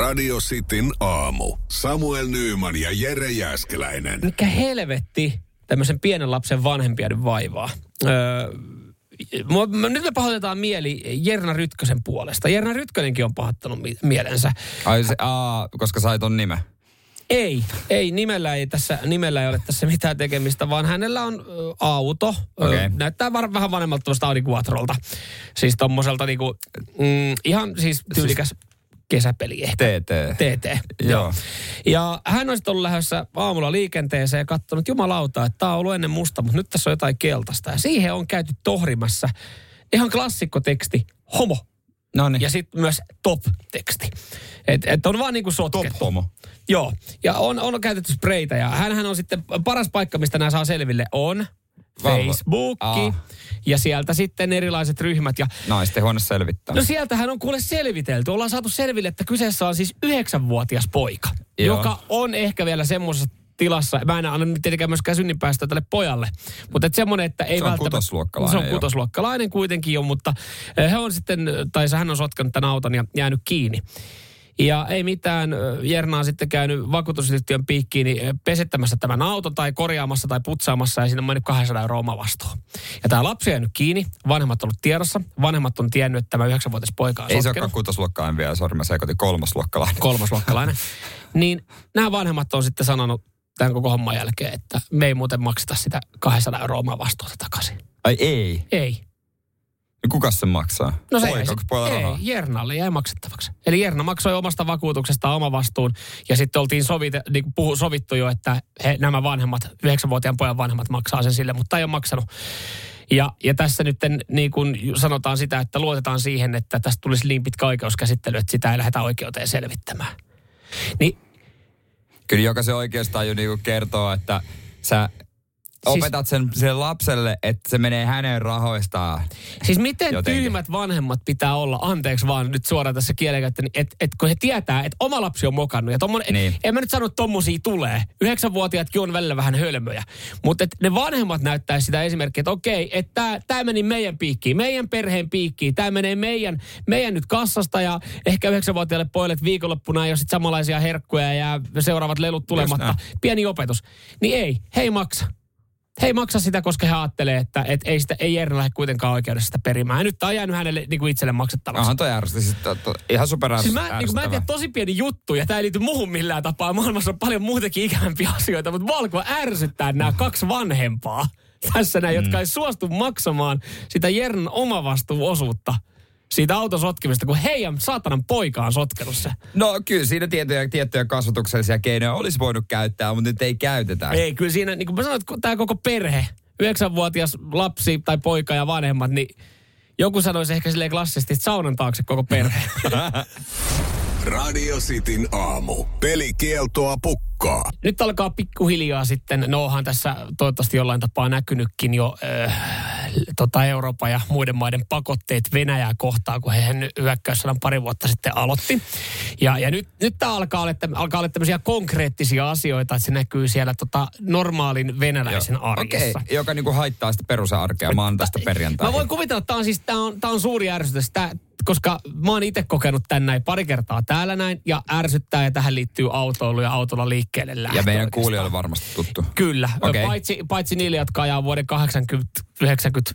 Radio Cityn aamu. Samuel Nyyman ja Jere Jäskeläinen. mikä helvetti tämmöisen pienen lapsen vanhempia nyt vaivaa. Öö, mua- mä- nyt me pahoitetaan mieli Jerna Rytkösen puolesta. Jerna Rytkönenkin on pahoittanut mi- mielensä. Ai se, aa, koska sai ton nimen. Ei, ei, nimellä ei, tässä, nimellä ei ole tässä mitään tekemistä, vaan hänellä on ö, auto. Ö, Okei. näyttää var, vähän vanhemmalta tuosta Audi Quattrolta. Siis tommoselta niinku, mm, ihan siis tyylikäs kesäpeli ehkä. TT. TT. Joo. Ja hän olisi ollut lähdössä aamulla liikenteeseen ja katsonut jumalauta, että tämä on ollut ennen musta, mutta nyt tässä on jotain keltaista. Ja siihen on käyty tohrimassa ihan klassikkoteksti, homo. No niin. Ja sitten myös top-teksti. Et, et on vaan niinku Top sotkettu. homo. Joo, ja on, on käytetty spreitä ja hänhän on sitten, paras paikka, mistä nämä saa selville on Facebookki Aa. ja sieltä sitten erilaiset ryhmät. Ja Naisten huone selvittää. No sieltähän on kuule selvitelty. Ollaan saatu selville, että kyseessä on siis yhdeksänvuotias poika, Joo. joka on ehkä vielä semmoisessa tilassa. Mä en anna nyt tietenkään myöskään synninpäästöä tälle pojalle. Mutta et semmoinen, että ei Se on välttämättä... kutosluokkalainen Se on jo. kutosluokkalainen kuitenkin jo, mutta eh, he on sitten, tai hän on sotkanut tämän auton ja jäänyt kiinni. Ja ei mitään, Jerna on sitten käynyt vakuutusyhtiön piikkiin niin pesettämässä tämän auton tai korjaamassa tai putsaamassa ja siinä on mennyt 200 euroa oma vastuu. Ja tämä lapsi on jäänyt kiinni, vanhemmat on ollut tiedossa, vanhemmat on tiennyt, että tämä yhdeksänvuotias poika on Ei se sotkenut olekaan kutosluokkaan vielä, sori mä sekoitin kolmasluokkalainen. kolmasluokkalainen. niin nämä vanhemmat on sitten sanonut tämän koko homman jälkeen, että me ei muuten makseta sitä 200 euroa omaa vastuuta takaisin. Ai ei. Ei. Ja Kukas sen maksaa? No se Poika, ei? Jernalle jäi maksettavaksi. Eli Jerna maksoi omasta vakuutuksestaan oma vastuun ja sitten oltiin sovite, niin puhu, sovittu jo, että he, nämä vanhemmat, 9-vuotiaan pojan vanhemmat maksaa sen sille, mutta ei ole maksanut. Ja, ja tässä nyt niin kuin sanotaan sitä, että luotetaan siihen, että tästä tulisi niin pitkä oikeuskäsittely, että sitä ei lähdetä oikeuteen selvittämään. Niin Kyllä jokaisen oikeustaju niinku kertoo, että sä opetat sen, sen lapselle, että se menee hänen rahoistaan. Siis miten Jotenkin. tyhmät vanhemmat pitää olla, anteeksi vaan nyt suoraan tässä kielenkäyttöön, että et, kun he tietää, että oma lapsi on mokannut. Ja tommon, et, Niin. En mä nyt sano, että tommosia tulee. Yhdeksänvuotiaatkin on välillä vähän hölmöjä. Mutta ne vanhemmat näyttää sitä esimerkkiä, että okei, että tämä meni meidän piikkiin, meidän perheen piikkiin. Tämä menee meidän, meidän nyt kassasta ja ehkä yhdeksänvuotiaille pojille viikonloppuna ei ole sit samanlaisia herkkuja ja seuraavat lelut tulematta. Pieni opetus. Niin ei, he ei maksa. He ei maksa sitä, koska he ajattelee, että et ei, sitä, ei Jerna lähde kuitenkaan oikeudessa sitä perimään. Ja nyt tämä on jäänyt hänelle niin kuin itselle maksettavaksi. Onhan toi ärsytä. Siis, to, to, ihan super Siis mä, niin kuin mä en tiedä, tosi pieni juttu, ja tämä ei liity muuhun millään tapaa. Maailmassa on paljon muutenkin ikävämpiä asioita, mutta valko ärsyttää nämä kaksi vanhempaa tässä näin, jotka ei suostu maksamaan sitä Jernan omavastuuosuutta siitä auton sotkimista, kun heidän saatanan poika on sotkenut se. No kyllä siinä tiettyjä, tiettyjä kasvatuksellisia keinoja olisi voinut käyttää, mutta nyt ei käytetä. Ei, kyllä siinä, niin kuin mä sanoin, että tämä koko perhe, yhdeksänvuotias lapsi tai poika ja vanhemmat, niin joku sanoisi ehkä silleen klassisesti, että saunan taakse koko perhe. Radio Cityn aamu. Pelikieltoa pukkaa. Nyt alkaa pikkuhiljaa sitten, no onhan tässä toivottavasti jollain tapaa näkynytkin jo äh, tota Euroopan ja muiden maiden pakotteet Venäjää kohtaan, kun he hyökkäyssodan pari vuotta sitten aloitti. Ja, ja nyt, nyt tämä alkaa olla, alkaa olla tämmöisiä konkreettisia asioita, että se näkyy siellä tota normaalin venäläisen Okei, arjessa. okay, joka niinku haittaa sitä perusarkea maanantaista perjantaihin. Mä voin kuvitella, että tämä on siis tää on, tää on suuri ärsytys. Tää, koska mä oon itse kokenut tän näin pari kertaa täällä näin ja ärsyttää ja tähän liittyy autoilu ja autolla liikkeelle lähtö ja meidän kuulijoille varmasti tuttu. Kyllä, okay. paitsi, paitsi niille, jotka ajaa vuoden 80-90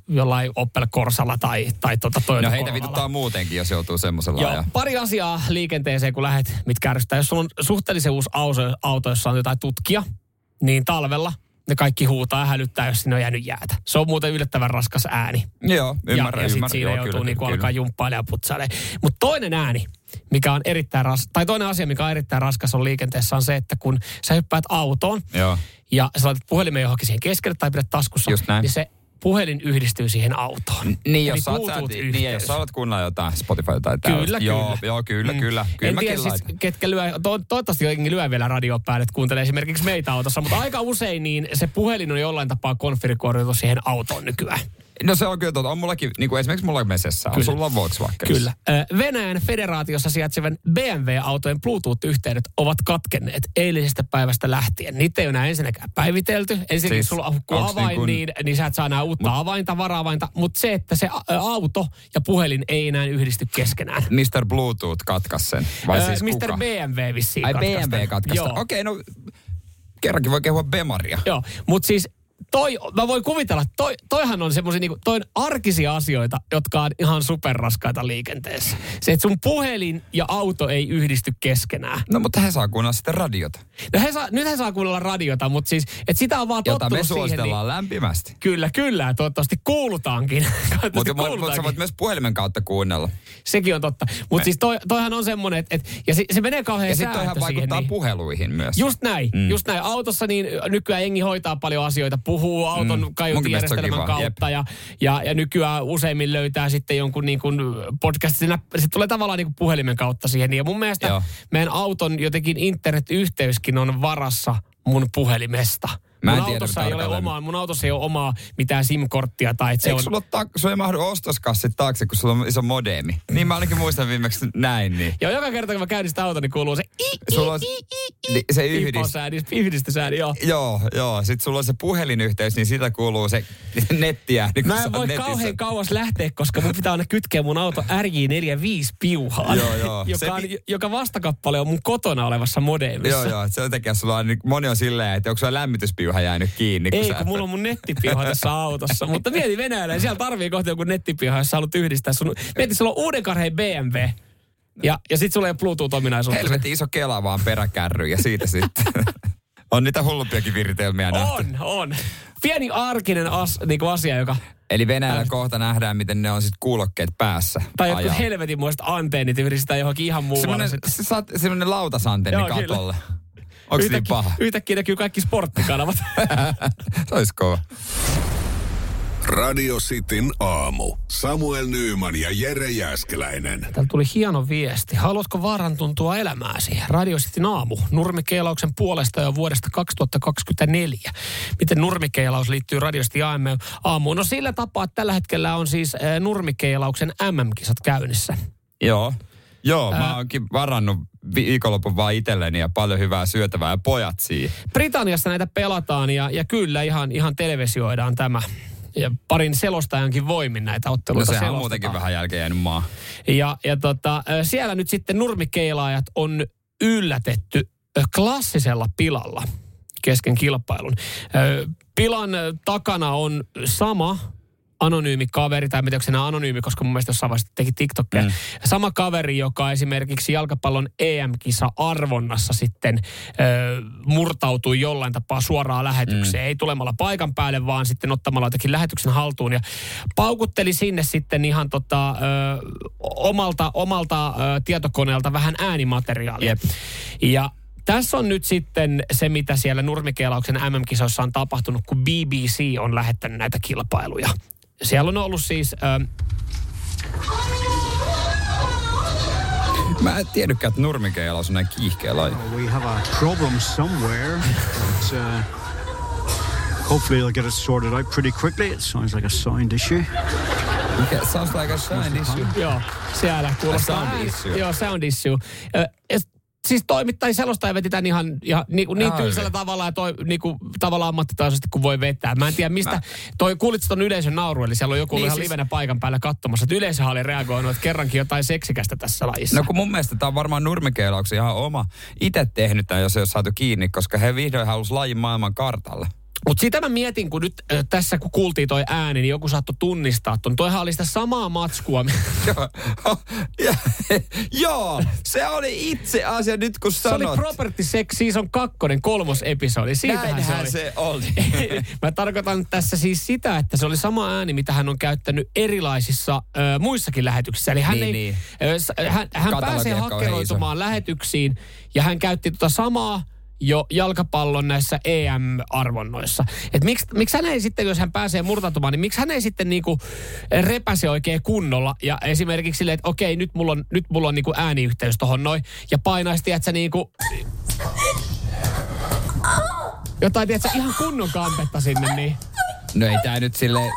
jollain Opel Corsalla tai, tai tota Toyota No heitä Corollalla. vituttaa muutenkin, jos joutuu semmoisella Joo, ajaa. pari asiaa liikenteeseen, kun lähdet, mitkä ärsyttää. Jos sulla on suhteellisen uusi auto, auto jossa on jotain tutkia, niin talvella ne kaikki huutaa ja hälyttää, jos sinne on jäänyt jäätä. Se on muuten yllättävän raskas ääni. Joo, ymmärrän, ja, ja sitten siinä Joo, joutuu kyllä, niinku kyllä. alkaa jumppailemaan ja putsailemaan. Mutta toinen ääni, mikä on erittäin ras, tai toinen asia, mikä on erittäin raskas on liikenteessä, on se, että kun sä hyppäät autoon Joo. ja sä laitat puhelimen johonkin siihen keskelle tai pidät taskussa, niin se puhelin yhdistyy siihen autoon. Niin, Eli jos oot, sä, niin, jos sä olet kuunnella jotain Spotify tai tällaista. Kyllä, joo, kyllä. Joo, kyllä, Mm. kyllä. Kyllä en tiedä siis, ketkä lyö, to, toivottavasti jotenkin lyö vielä radio päälle, että kuuntelee esimerkiksi meitä autossa, mutta aika usein niin se puhelin on jollain tapaa konfiguroitu siihen autoon nykyään. No se on kyllä totta. On mullakin, niin kuin esimerkiksi mulla mesessä on. Kyllä. Sulla Volkswagen. Kyllä. Venäjän federaatiossa sijaitsevan BMW-autojen Bluetooth-yhteydet ovat katkenneet eilisestä päivästä lähtien. Niitä ei ole enää ensinnäkään päivitelty. Ensinnäkin Siis, sulla on avain, niin kun- niin, niin sä et saa enää uutta Mut, avainta, varaavainta. Mutta se, että se auto ja puhelin ei enää yhdisty keskenään. Mr. Bluetooth katkas sen. Vai Ö, siis Mr. kuka? BMW vissiin Ai. BMW katkaista. Okei, no kerrankin voi kehua Bemaria. Joo, mutta siis toi, mä voin kuvitella, toi, toihan on semmoisia niinku, toi arkisia asioita, jotka on ihan superraskaita liikenteessä. Se, että sun puhelin ja auto ei yhdisty keskenään. No mutta he saa kuunnella sitten radiota, No he saa, nyt he saa kuunnella radiota, mutta siis, että sitä on vaan jota me siihen. Niin, suositellaan lämpimästi. kyllä, kyllä, toivottavasti kuulutaankin. Mutta mut, sä voit myös puhelimen kautta kuunnella. Sekin on totta. Mutta siis toi, toihan on semmoinen, että et, ja se, se menee kauhean Ja sitten toihan sääntö siihen. vaikuttaa Niin. puheluihin myös. Just näin, mm. just näin. Autossa niin nykyään jengi hoitaa paljon asioita, puhuu auton Mm. kaiutijärjestelmän kautta ja, ja, ja nykyään useimmin löytää sitten jonkun niin kuin podcastin, se tulee tavallaan niin kuin puhelimen kautta siihen. Ja mun mielestä. Joo. meidän auton jotenkin internetyhteyskin on varassa mun puhelimesta. Mä en mun tiedä autossa ei ole omaa, mun autossa ei ole omaa mitään SIM-korttia tai että se Eikö on... sulla, ta- sulla ei mahdu ostoskassit taakse, kun sulla on iso modeemi? Niin mä ainakin muistan viimeksi näin. Niin. Ja joka kerta kun mä käynnistän auton, niin kuuluu se i, Sulla on i, i, i, li- se yhdist- piposääni, yhdistysääni, joo. Joo, joo. Sitten sulla on se puhelinyhteys, niin siitä kuuluu se nettiä. Niin Mä en voi netissä. kauhean kauas lähteä, koska mun pitää aina kytkeä mun auto RJ45 piuhaan. Joo, joo. joka, Se on, pi- joka vastakappale on mun kotona olevassa modemissa. Joo, joo. Sen takia sulla on, niin, moni on silleen, että onko sulla lämmityspiuha jäänyt kiinni. Ei, sä kun mulla on mun nettipiuha tässä autossa. Mutta mieti Venäjällä, siellä tarvii kohta joku nettipiuha, jos sä haluat yhdistää sun... Mieti, sulla on uuden karheen BMW. Ja, ja sit sulla ei ole Bluetooth-ominaisuutta. Helvetin iso kela vaan peräkärry ja siitä sitten. on niitä hullumpiakin viritelmiä nähty. On, on. Pieni arkinen as, niin asia, joka... Eli Venäjällä kohta nähdään, miten ne on sitten kuulokkeet päässä. Tai jotkut helvetinmoiset antennit yhdistetään johonkin ihan muualle. Semmoinen, saat semmoinen lautasantenni Joo, kyllä. Onko niin Yhtäkkiä- paha? Yhtäkkiä näkyy kaikki sporttikanavat. Se olisi kova. Radio Cityn aamu. Samuel Nyyman ja Jere Jäskeläinen. Täällä tuli hieno viesti. Haluatko vaaran tuntua elämääsi? Radio Cityn aamu. Nurmikeilauksen puolesta jo vuodesta 2024. Miten nurmikeilaus liittyy Radio Cityn aamu- aamuun? No sillä tapaa, että tällä hetkellä on siis eh, nurmikeilauksen MM-kisat käynnissä. Joo. Joo, mä oonkin varannut viikonlopun vaan itselleni ja paljon hyvää syötävää ja pojat siihen. Britanniassa näitä pelataan ja, ja kyllä ihan, ihan televisioidaan tämä. Ja parin selostajankin voimin näitä No otteluita sehän on muutenkin vähän jälkeen jäänyt maa. Ja, ja tota, siellä nyt sitten nurmikeilaajat on yllätetty klassisella pilalla kesken kilpailun. Pilan takana on sama anonyymi kaveri, tai se enää anonyymi, koska mun mielestä jossain vaiheessa teki TikTokia. Mm. Sama kaveri, joka esimerkiksi jalkapallon EM-kisa arvonnassa sitten ö, murtautui jollain tapaa suoraan lähetykseen. Mm. Ei tulemalla paikan päälle, vaan sitten ottamalla jotenkin lähetyksen haltuun ja paukutteli sinne sitten ihan tota, ö, omalta, omalta ö, tietokoneelta vähän äänimateriaalia. Jep. Ja tässä on nyt sitten se, mitä siellä nurmikeilauksen MM-kisoissa on tapahtunut, kun BBC on lähettänyt näitä kilpailuja. Siellä on ollut siis... Ö, Mä en tiedäkään, että nurmikeilaus on näin kiihkeä laji. We have a problem somewhere, but uh, hopefully they'll get it sorted out pretty quickly. It sounds like a sound issue. Mikä, sounds like a shine issue. Joo, siellä kuulostaa. sound ääni- issue. Joo, sound issue. S- siis toimittaja selostaja veti tämän ihan, ihan niin, kuin niin Aivan. tylsällä tavalla ja toi, niin kuin, tavallaan ammattitaisesti kuin voi vetää. Mä en tiedä mistä, Mä- toi kuulit ton yleisön nauru, eli siellä on joku Niin niin ihan siis- livenä paikan päällä katsomassa, että yleisö oli reagoinut, että kerrankin jotain seksikästä tässä lajissa. No kun mun mielestä tää on varmaan nurmikeilauksen ihan oma itse tehnyt tämän, jos ei ole saatu kiinni, koska he vihdoin halusi lajin maailman kartalle. Mutta sitä mä mietin, kun nyt äh, tässä kun kuultiin toi ääni, niin joku saattoi tunnistaa ton. Toihan oli sitä samaa matskua. Joo, se oli itse asia nyt kun se oli sanot. Property Sex Season 2, kolmos episodi. Siitähän Näinhän se oli. se oli. Mä tarkoitan tässä siis sitä, että se oli sama ääni, mitä hän on käyttänyt erilaisissa ö, muissakin lähetyksissä. Eli hän, Niin, ei, niin. s- hän, hän pääsee hakkeroitumaan lähetyksiin ja hän käytti tota samaa jo jalkapallon näissä EM-arvonnoissa. Et miksi, miksi hän ei sitten, jos hän pääsee murtautumaan, niin miksi hän ei sitten niinku repäse oikein kunnolla ja esimerkiksi silleen, että okei, nyt mulla on, nyt mulla on niinku ääniyhteys tohon noin ja painaisi, tiedätkö, niinku jotain, tiedätkö, ihan kunnon kampetta sinne, niin No ei tää nyt silleen...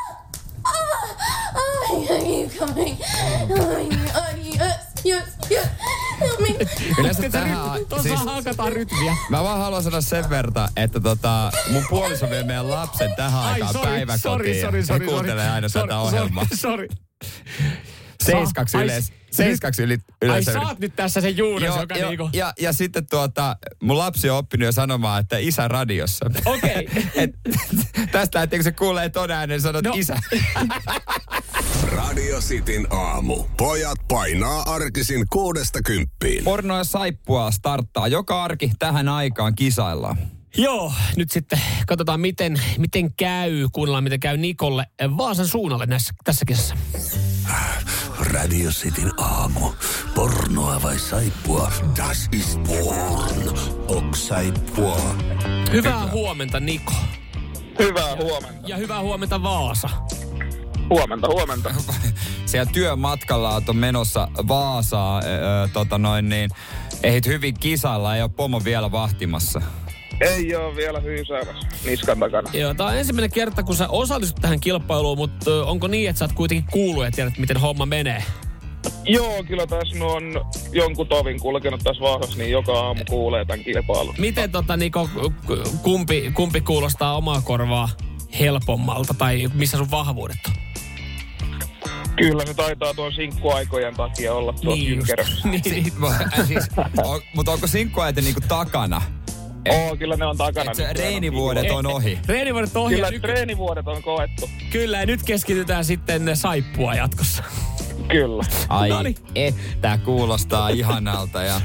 Yleensä tähän... tuossa Siis, hakataan rytmiä. mä vaan haluan sanoa sen verran, että tota, mun puoliso vie meidän lapsen tähän aikaan päiväkotiin. sorry, sorry, He sorry, kuuntelee sorry. aina Sorry, tätä ohjelmaa. Sorry, sorry. Seiskaksi Ai, yleensä. Seiskaksi yli, Ai yleensä. sä oot nyt tässä se juures, Joo, joka jo, niinku... ja, ja sitten tuota, mun lapsi on oppinut jo sanomaan, että isä radiossa. Okei. Et, tästä lähtien, kun se kuulee ton äänen, niin sanot No. isä. Radio Cityn aamu. Pojat painaa arkisin kuudesta kymppiin. Porno ja saippua starttaa joka arki tähän aikaan kisaillaan. Joo, nyt sitten katsotaan miten, miten käy, kuunnellaan miten käy Nikolle Vaasan suunnalle näissä, tässä kisassa. Radio Cityn aamu. Pornoa vai saippua? Das ist porn. Ok saippua. Hyvää huomenta Niko. Hyvää huomenta. Ja hyvää huomenta Vaasa. Huomenta, huomenta. Siellä työmatkalla on menossa Vaasaa, öö, tota noin niin, ehdit hyvin kisailla, ei ole pomo vielä vahtimassa. Ei ole vielä hyysäämässä niskan takana. Joo, tää on ensimmäinen kerta, kun sä osallistut tähän kilpailuun, mutta onko niin, että sä oot kuitenkin kuullut ja tiedät, miten homma menee? Joo, kyllä tässä nyt on jonkun tovin kulkenut tässä Vaasassa, niin joka aamu kuulee tämän kilpailun. Miten tota, Niko, kumpi, kumpi kuulostaa omaa korvaa helpommalta tai missä sun vahvuudet on? Kyllä se taitaa tuon sinkkuaikojen takia olla tuossa Niin niin, niin. Äh, siis, on, mutta onko sinkkuajat niinku takana? Oo, kyllä ne on takana. Et se reenivuodet on ohi. Reenivuodet on ohi. Kyllä ja Nyt, treenivuodet on koettu. kyllä, ja nyt keskitytään sitten saippua jatkossa. Kyllä. Ai, Noniin. että kuulostaa ihanalta ja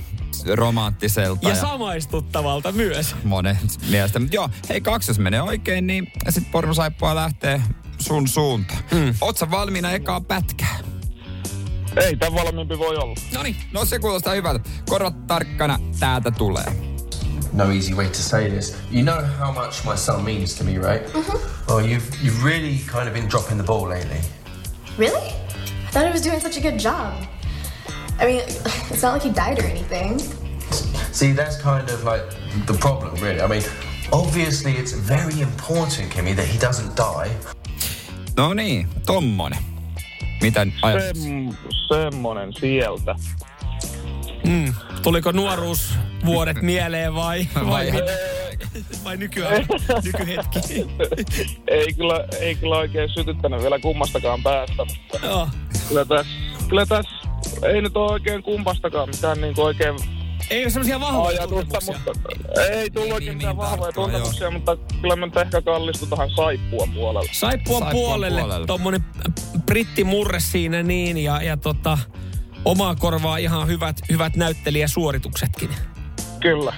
romanttiselta. Ja samaistuttavalta myös. monen mielestä. Mutta joo, hei kaksi jos menee oikein, niin sit pornosaippua lähtee sun suuntaan. Mm. Oot sä valmiina ekaa pätkää? Ei tämän valmiimpi voi olla. Noniin, no se kuulostaa hyvältä. Korvat tarkkana, täältä tulee. No easy way to say this. You know how much my son means to me, right? Mm-hmm. Well, you've you've really kind of been dropping the ball lately. Really? I thought I was doing such a good job. I mean, it's not like he died or anything. See, that's kind of like the problem, really. I mean, obviously it's very important, Kimmy, that he doesn't die. No niin, tommonen. Mitä ajat? Sem, semmonen sieltä. Mm. Tuliko nuoruusvuodet mieleen vai, vai, Vai- vai, vai nykyään, nykyhetki? Ei kyllä, ei kyllä oikein sytyttänyt vielä kummastakaan päästä. Joo. kyllä tässä, kyllä tässä ei nyt ole oikein kummastakaan mitään niin kuin oikein Ei ole semmoisia vahvoja ajatusta, tuntemuksia. mutta ei tullut Niin, oikein niin, mitään niin, vahvoja tarkkaan, tuntemuksia, mutta kyllä mä nyt ehkä kallistun tähän saippua puolelle. Saippuan Saippuan puolelle, puolelle. tommonen brittimurre siinä niin ja, ja tota, omaa korvaa ihan hyvät, hyvät näyttelijäsuorituksetkin. Kyllä.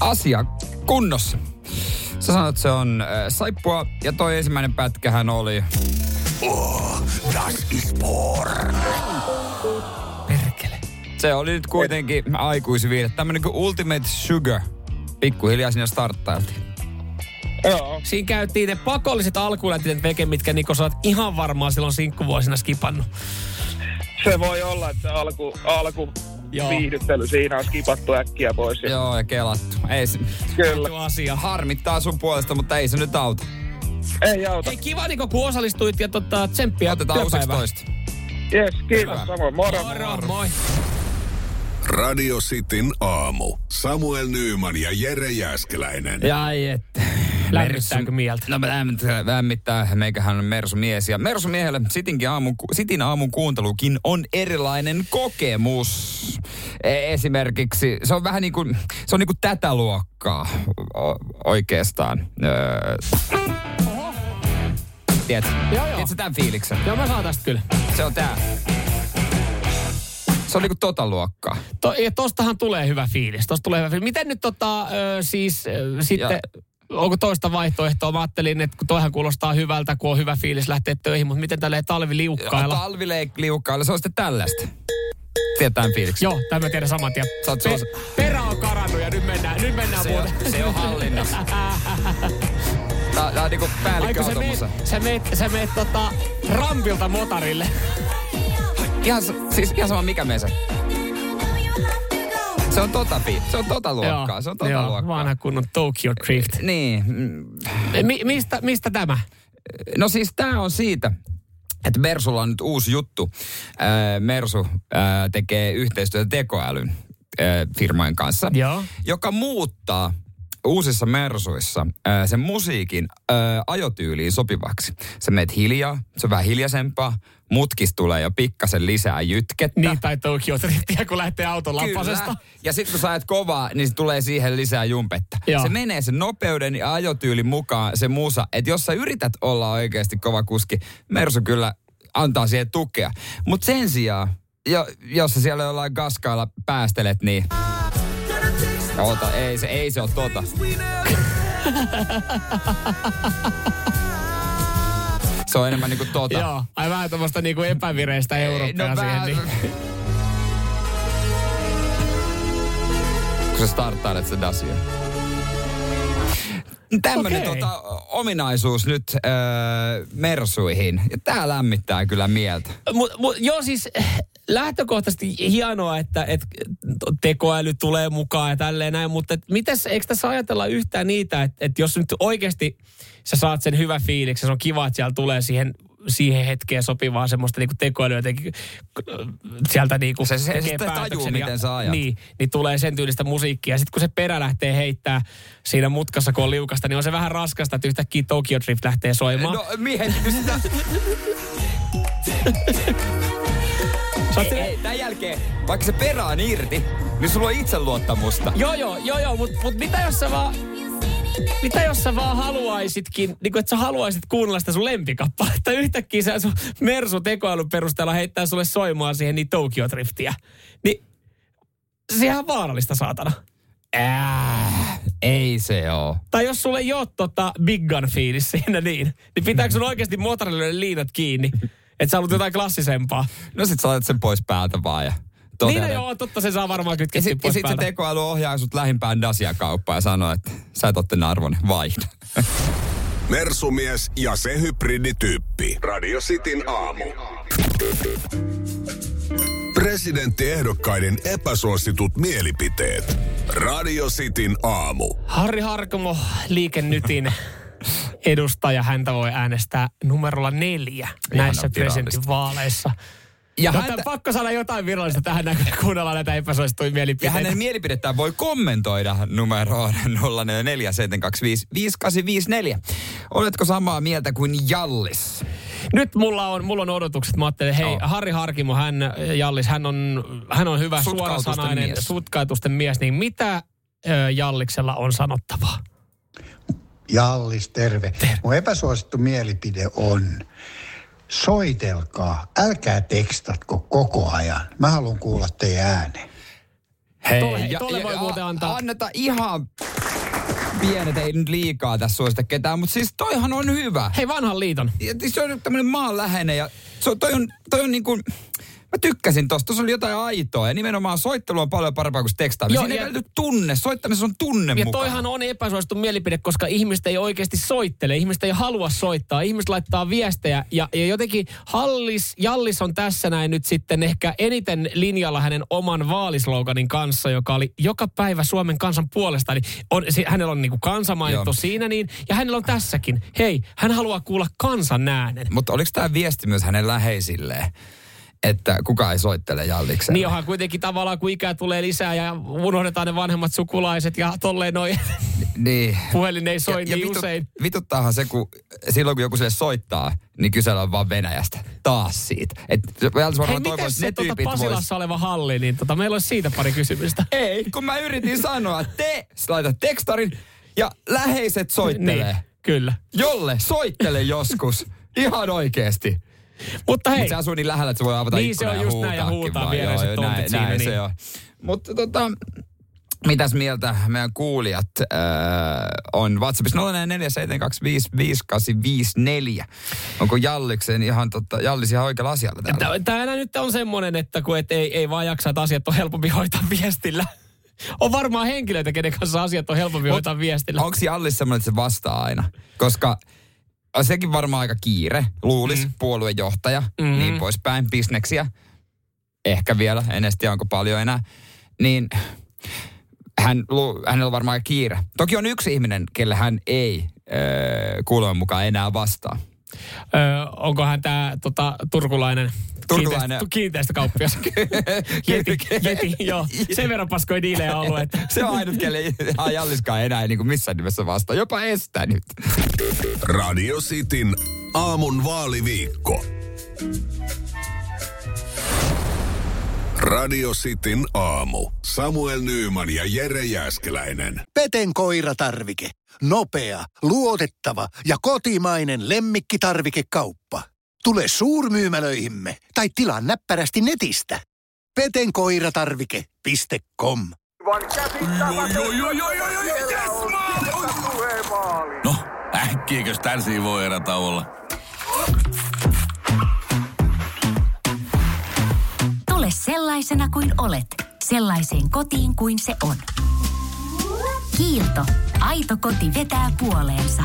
Asia kunnossa. Sä sanoit, että se on äh, saippua ja toi ensimmäinen pätkähän oli... Oh, das ist porn. Perkele. Se oli nyt kuitenkin aikuisviide. Tämmönen kuin Ultimate Sugar. Pikkuhiljaa sinne starttailtiin. Joo. Siinä käytiin ne pakolliset alkulätinen veke, mitkä Niko sä oot ihan varmaan silloin sinkkuvuosina skipannut. Se voi olla, että alku, alku Joo. viihdyttely siinä on skipattu äkkiä pois. Ja Joo, ja kelattu. Ei se, Kyllä. Tuo asia. harmittaa sun puolesta, mutta ei se nyt auta. Ei auta. Hei, kiva Niko, kun osallistuit ja tota, tsemppiä Otetaan työpäivään. toista. Jes, kiitos samoin. Moro. Moro, moi. Radio Cityn aamu. Samuel Nyyman ja Jere Jäskeläinen. Ja ai että. Lämmittääkö mieltä? No lämmittää, lämmittää. Meikähän on Mersu-mies. Ja Mersu-miehelle Sitinkin aamun, Sitin aamun kuuntelukin on erilainen kokemus. E- esimerkiksi se on vähän niin kuin, se on niin kuin tätä luokkaa oikeastaan. Öö, tiedätkö? Joo, joo. Tiedätkö tämän fiiliksen? Joo, mä saan tästä kyllä. Se on tää. Se on niinku tota luokkaa. To, ja tostahan tulee hyvä fiilis. Tosta tulee hyvä fiilis. Miten nyt tota, ö, siis ö, sitten, onko toista vaihtoehtoa? Mä ajattelin, että kun toihan kuulostaa hyvältä, kun on hyvä fiilis lähteä töihin, mutta miten tälleen talvi liukkailla? Se on sitten tällaista. Tietään fiiliksi. Joo, tämä mä tiedän saman tien. Sä oot Pe- suos- perä on karannut ja nyt mennään, nyt mennään Se on, muuten. se on hallinnassa. Tää, tää on niinku päällikkö Aiko sä meet, sä meet, sä meet tota, rampilta motarille. Ihan, siis ihan sama mikä mese. Se on tota, se on tota luokkaa, se on tota joo, luokkaa. vanha kunnon Tokyo Drift. Niin, mm, Mi- mistä, mistä tämä? No siis tämä on siitä, että Mersulla on nyt uusi juttu. Ää, Mersu ää, tekee yhteistyötä tekoälyn ää, firmojen kanssa, Joo. joka muuttaa uusissa Mersuissa ää, sen musiikin ää, ajotyyliin sopivaksi. Sä meet hiljaa, se on vähän hiljaisempaa, mutkis tulee jo pikkasen lisää jytkettä. Niin, tai Tokyo Driftiä, kun lähtee auton lapasesta. Ja sitten kun sä ajat kovaa, niin se tulee siihen lisää jumpetta. Joo. Se menee sen nopeuden ja ajotyylin mukaan se musa. Että jos sä yrität olla oikeasti kova kuski, Mersu kyllä antaa siihen tukea. Mutta sen sijaan, jo, jos sä siellä jollain gaskailla päästelet, niin... Ota, ei se, ei se ole tota. Se on enemmän niinku tota. Joo, ai vähän tämmöistä niinku epävireistä Eurooppaa no siihen. Niin. kun sä starttailet se Dacia. Tämmönen Okei. tota, ominaisuus nyt öö, Mersuihin. Ja tää lämmittää kyllä mieltä. Mut, mut, joo, siis lähtökohtaisesti hienoa, että et, tekoäly tulee mukaan ja tälleen näin, mutta et, mites, eikö tässä ajatella yhtään niitä, että et jos nyt oikeasti sä saat sen hyvä fiiliksi, se on kiva, että siellä tulee siihen siihen hetkeen sopivaa semmoista niinku tekoälyä jotenkin sieltä niinku Se- se- se tajuu, miten sä ajat. Niin, niin tulee sen tyylistä musiikkia. Sitten kun se perä lähtee heittää siinä mutkassa, kun on liukasta, niin on se vähän raskasta, että yhtäkkiä Tokyo Drift lähtee soimaan. No miettikö sitä? Sä oot ei, ei, tämän jälkeen, vaikka se perä on irti, niin sulla on itseluottamusta. Joo, joo, joo, joo, mutta mut mitä jos sä vaan... Mitä jos sä vaan haluaisitkin, niin kuin, että sä haluaisit kuunnella sitä sun lempikappaletta. Yhtäkkiä sä sun Mersu tekoälyn perusteella heittää sulle soimaan siihen niin Tokyo Driftiä. Niin sehän on vaarallista, saatana. Äh, ei se oo. Tai jos sulle ei ole tota Big Gun fiilis siinä niin, niin pitääkö sun oikeasti motorille liinat kiinni? Että sä haluat jotain klassisempaa. No sit sä laitat sen pois päältä vaan ja Niin toteat, no joo, totta se saa varmaan Ja kytkettyä sitten pois sit se tekoäly ohjaa sut lähimpään Dacia-kauppaan ja sanoo, että sä et tämän arvon, vaihda. Mersumies ja se hybridityyppi. Radio Cityn aamu. Presidenttiehdokkaiden epäsuositut mielipiteet. Radio Cityn aamu. Harri Harkomo, Liike Nytin edustaja, häntä voi äänestää numerolla neljä näissä presidentinvaaleissa. Ja, No, häntä, pakko saada jotain virallista tähän kun kuunnellaan näitä epäsuosittuja ja mielipiteitä. hänen mielipidettään voi kommentoida numeroon 0447255854. Oletko samaa mieltä kuin Jallis? Nyt mulla on, mulla on odotukset. Mä ajattelin, hei, Joo. Harri Harkimo, hän, Jallis, hän on, hän on hyvä suorasanainen, mies. sutkautusten mies. Niin mitä ö, Jalliksella on sanottavaa? Jallis, terve. Mun epäsuosittu mielipide on, soitelkaa, älkää tekstatko koko ajan. Mä haluan kuulla teidän ääneen. Hei, Tolle- tolle voi muuten antaa- Anneta ihan pienet, ei nyt liikaa tässä suosita ketään, mutta siis toihan on hyvä. Hei, vanhan liiton. Ja siis se on tämmöinen maanläheinen ja se on, toi on, toi on niin kuin, mä tykkäsin tosta, tuossa oli jotain aitoa ja nimenomaan soittelu on paljon parempaa kuin tekstaaminen. Siinä ei ja- välity tunne, soittamisessa on tunne Ja mukaan. toihan on epäsuosittu mielipide, koska ihmiset ei oikeasti soittele. Ihmiset ei halua soittaa. Ihmiset laittaa viestejä. Ja, ja jotenkin Hallis, Jallis on tässä näin nyt sitten ehkä eniten linjalla hänen oman vaalisloganin kanssa, joka oli joka päivä Suomen kansan puolesta. Eli on, se, hänellä on niinku kansa mainittu Joo. siinä niin. Ja hänellä on tässäkin. Hei, hän haluaa kuulla kansan äänen. Mutta oliko tämä viesti myös hänen läheisilleen, että kuka ei soittele Jallikselle? Niin onhan kuitenkin tavallaan, kun ikää tulee lisää ja unohdetaan ne vanhemmat sukulaiset ja tolleen noin Niin. puhelin ei soi niin vitu- usein. Vituttaahan se, kun silloin kun joku sille soittaa, niin kysellään vaan Venäjästä. Taas siitä. Et, Jallis Hei, varmaan että se tuota tyypit vois... Pasilassa oleva halli, niin tota, meillä olisi siitä pari kysymystä. Ei, kun mä yritin sanoa, te laitat tekstarin ja läheiset soittelee. Niin, kyllä. Jolle soittele joskus. Ihan oikeesti. Mutta hei, Mutta se asuu niin lähellä, että se voi avata Niin, ikkunan se on ja just näin, ja huutaa vaan. viereiset Joo, näin, siinä, näin niin. se on. Mutta tota, mitäs mieltä meidän kuulijat äh, on WhatsAppissa 0472555854. Onko Jalliksen ihan totta, Jallis ihan oikealla asialla täällä? Täällä nyt on semmoinen, että kun et ei, ei vaan jaksa, että asiat on helpompi hoitaa viestillä. On varmaan henkilöitä, kenen kanssa asiat on helpompi hoitaa viestillä. Onko Jallis semmoinen, että se vastaa aina? Koska sekin varmaan aika kiire, luulis, mm. puoluejohtaja, mm. niin poispäin, bisneksiä. Ehkä vielä, en edes tiedä onko paljon enää. Niin hän, hänellä on varmaan aika kiire. Toki on yksi ihminen, kelle hän ei öö, kuuleman mukaan enää vastaa. Öö, onko hän tämä tota, turkulainen, Turkulainen. Kiinteistö, kiinteistökauppias? jeti, jeti, joo. Sen verran paskoja diilejä ollut, että... Se on ainut, kelle ei Jalliskaan enää niin kuin missään nimessä vastaa. Jopa estänyt. Radio Cityn aamun vaaliviikko. Radio Cityn aamu. Samuel Nyyman ja Jere Jäskeläinen. Peten koiratarvike. Nopea, luotettava ja kotimainen lemmikkitarvikekauppa. Tule suurmyymälöihimme tai tilaa näppärästi netistä. petenkoiratarvike.com No, äkkiäkös tän voi erä olla? Tule sellaisena kuin olet, sellaiseen kotiin kuin se on. Kiilto. Aito koti vetää puoleensa.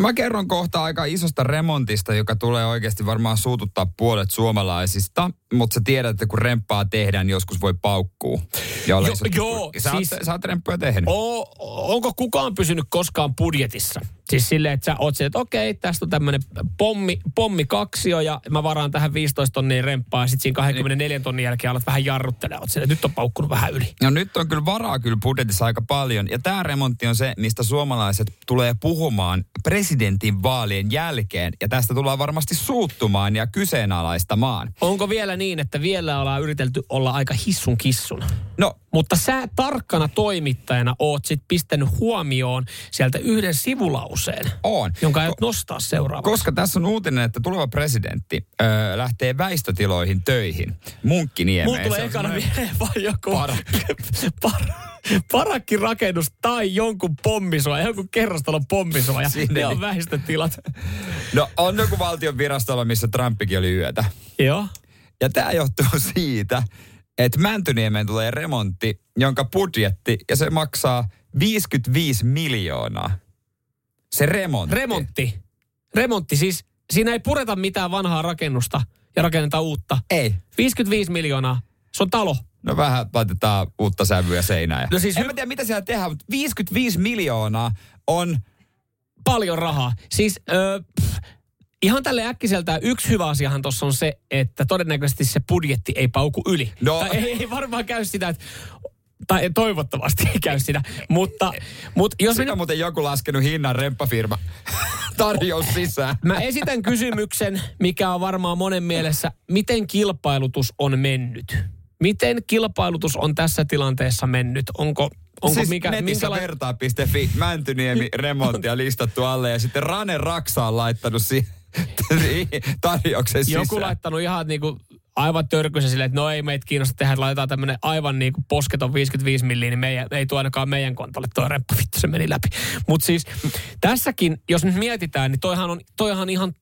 Mä kerron kohta aika isosta remontista, joka tulee oikeasti varmaan suututtaa puolet suomalaisista. Mutta sä tiedät, että kun remppaa tehdään, niin joskus voi paukkuu. Jo- iso- joo, sä, siis- oot, sä oot remppuja tehnyt. O, onko kukaan pysynyt koskaan budjetissa? Siis silleen, että sä oot että okei, tästä on tämmöinen pommi, pommikaksio ja mä varaan tähän 15 tonnia remppaa ja sit siinä 24 tonnin jälkeen alat vähän jarruttelemaan. Oot silleen, että nyt on paukkunut vähän yli. No nyt on kyllä varaa kyllä budjetissa aika paljon. Ja tämä remontti on se, mistä suomalaiset tulee puhumaan presidentin vaalien jälkeen. Ja tästä tullaan varmasti suuttumaan ja kyseenalaistamaan. Onko vielä niin, että vielä ollaan yritelty olla aika hissun kissun? No, Mutta sä tarkkana toimittajana oot sit pistänyt huomioon sieltä yhden sivulauseen, on. jonka aiot nostaa seuraavaksi. Koska tässä on uutinen, että tuleva presidentti öö, lähtee väistötiloihin töihin. Munkkiniemeen. Mulla tulee ekana mieleen vaan joku Parakki. par, parakkirakennus tai jonkun pommisoja, jonkun kerrostalon pommisoja. Sinne ne on niin. vähistötilat. No on joku valtion virastolla, missä Trumpikin oli yötä. Joo. Ja tämä johtuu siitä, että Mäntyniemeen tulee remontti, jonka budjetti, ja se maksaa 55 miljoonaa. Se remontti. Remontti. Remontti siis, siinä ei pureta mitään vanhaa rakennusta ja rakenneta uutta. Ei. 55 miljoonaa. Se on talo. No vähän laitetaan uutta sävyä seinään. No siis en hy- mä tiedä, mitä siellä tehdään, mutta 55 miljoonaa on... Paljon rahaa. Siis ö, pff, ihan tälle äkkiseltään yksi hyvä asiahan tuossa on se, että todennäköisesti se budjetti ei pauku yli. No. Tai ei, ei varmaan käy sitä, että tai toivottavasti ei käy sitä. Mutta, mutta jos Siinä minä, muuten joku laskenut hinnan remppafirma. Tarjous sisään. mä esitän kysymyksen, mikä on varmaan monen mielessä, miten kilpailutus on mennyt? Miten kilpailutus on tässä tilanteessa mennyt? Onko, onko siis mikä, netissä minkäla- vertaa.fi, Mäntyniemi remonttia listattu alle ja sitten Rane Raksa on laittanut si- tarjouksen sisään. Joku laittanut ihan niinku aivan törkyisen silleen, että no ei meitä kiinnosta tehdä, että laitetaan tämmöinen aivan niinku posketon 55 milliä, niin meidän, ei tuo ainakaan meidän kontolle tuo reppu, vittu se meni läpi. Mutta siis tässäkin, jos nyt mietitään, niin toihan on, toihan ihan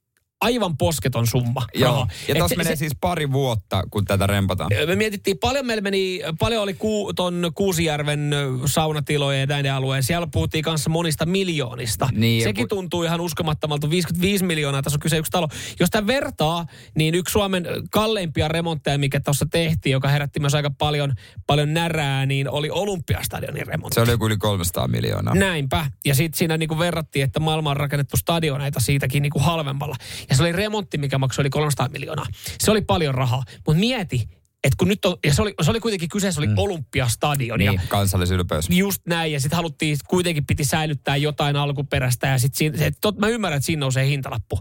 aivan posketon summa Joo, ja se- menee se- siis pari vuotta, kun tätä rempataan. me mietittiin, paljon meillä meni, paljon oli ku, ton Kuusijärven ö, saunatilojen ja näiden alueen. Siellä puhuttiin kanssa monista miljoonista. Niin, Sekin kun- tuntuu ihan uskomattomalta. 55 miljoonaa, tässä on kyse yksi talo. Jos tämä vertaa, niin yksi Suomen kalleimpia remontteja, mikä tuossa tehtiin, joka herätti myös aika paljon, paljon närää, niin oli Olympiastadionin remontti. Se oli joku yli 300 miljoonaa. Näinpä. Ja sitten siinä niinku verrattiin, että maailmaan on rakennettu stadioneita siitäkin niinku halvemmalla. Ja se oli remontti, mikä maksoi yli 300 miljoonaa. Se oli paljon rahaa. Mutta mieti, että kun nyt on, ja se oli, se oli kuitenkin kyseessä, oli mm. Olympiastadion. Niin, Ja kansallisylpeys. just näin, ja sitten haluttiin, kuitenkin piti säilyttää jotain alkuperäistä, ja sitten mä ymmärrän, että siinä nousee hintalappu.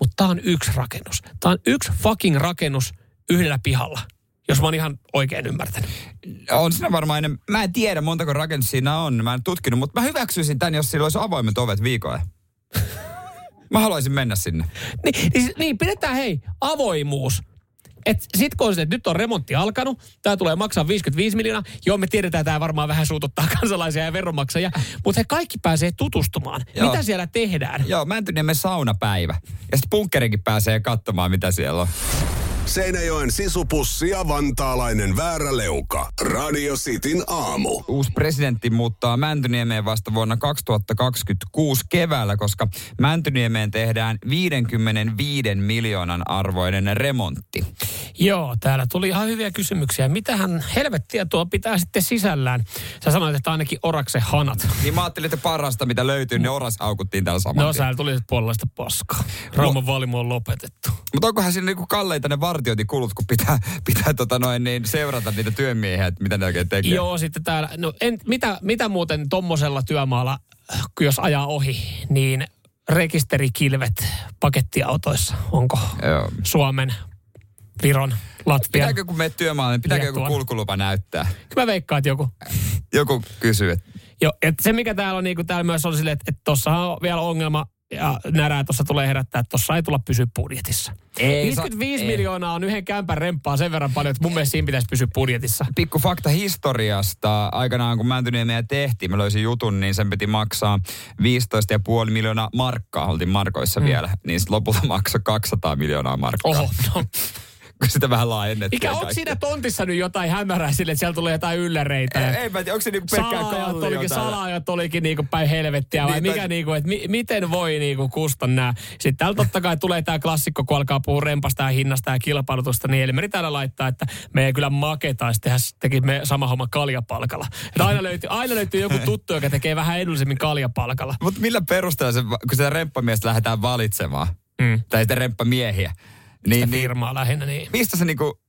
Mutta tämä on yksi rakennus. Tämä on yksi fucking rakennus yhdellä pihalla, jos mä oon ihan oikein ymmärtänyt. On siinä varmaan enemmän. Mä en tiedä montako rakennus siinä on. Mä en tutkinut, mutta mä hyväksyisin tämän, jos sillä olisi avoimet ovet viikolla. Mä haluaisin mennä sinne. Niin, niin, niin pidetään hei, avoimuus. Et sit kun on se, että nyt on remontti alkanut, tämä tulee maksaa 55 miljoonaa. Joo, me tiedetään, tämä varmaan vähän suututtaa kansalaisia ja veronmaksajia, mutta he kaikki pääsee tutustumaan. Joo. Mitä siellä tehdään? Joo, Mäntyniemen saunapäivä. Ja sitten bunkkerikin pääsee katsomaan, mitä siellä on. Seinäjoen sisupussi ja vantaalainen vääräleuka. Radio Cityn aamu. Uusi presidentti muuttaa Mäntyniemeen vasta vuonna 2026 keväällä, koska Mäntyniemeen tehdään 55 miljoonan arvoinen remontti. Joo, täällä tuli ihan hyviä kysymyksiä. Mitähän helvettiä tuo pitää sitten sisällään? Sä sanoit, että ainakin orakse hanat. Niin mä ajattelin, että parasta mitä löytyy, ne oras aukuttiin täällä saman No tien. sä tuli puolesta paskaa. Rauman valimo on lopetettu. Mutta onkohan siinä niinku kalleita ne vartiointikulut, kun pitää, pitää tota noin, niin seurata niitä työmiehiä, että mitä ne oikein tekee? Joo, sitten täällä, no en, mitä, mitä muuten tommosella työmaalla, jos ajaa ohi, niin rekisterikilvet pakettiautoissa, onko Joo. Suomen, Viron, Latvian? Pitääkö kun menet työmaalle, niin pitääkö joku kulkulupa näyttää? Kyllä mä veikkaan, että joku. Joku kysyy, että Jo, et se mikä täällä on, niin kuin täällä myös on silleen, että, että tuossa on vielä ongelma, ja närää tuossa tulee herättää, että tuossa ei tulla pysyä budjetissa. Ei 55 sa- ei. miljoonaa on yhden kämpän remppaa sen verran paljon, että mun mielestä siinä pitäisi pysyä budjetissa. pikku fakta historiasta. Aikanaan kun Mäntyniemeä tehtiin, mä löysin jutun, niin sen piti maksaa 15,5 miljoonaa markkaa. Oltiin markoissa mm. vielä. Niin lopulta maksoi 200 miljoonaa markkaa. Oho, no. Kun sitä vähän laajennettiin. Mikä, onko siinä tontissa nyt jotain hämärää sille, että siellä tulee jotain ylläreitä? Ei, ei mä tiedä, onko se niinku pelkkää kalliota olikin, salaajat olikin niinku päin helvettiä, vai Niin, mikä tai- niinku, että mi, miten voi niinku kustan nää. Sitten täällä totta kai tulee tää klassikko, kun alkaa puhua rempasta ja hinnasta ja kilpailutusta, niin Elmeri täällä laittaa, että me ei kyllä maketaisi tehdä, teki me sama homma kaljapalkalla. Että aina löytyy, aina löytyy joku tuttu, joka tekee vähän edullisemmin kaljapalkalla. Mutta millä perusteella se, kun sitä remppamiestä lähdetään valitsemaan, Mm. tai sitä remppamiehiä, Sitä niin, niin firmaa lähinnä, niin. mistä se niinku,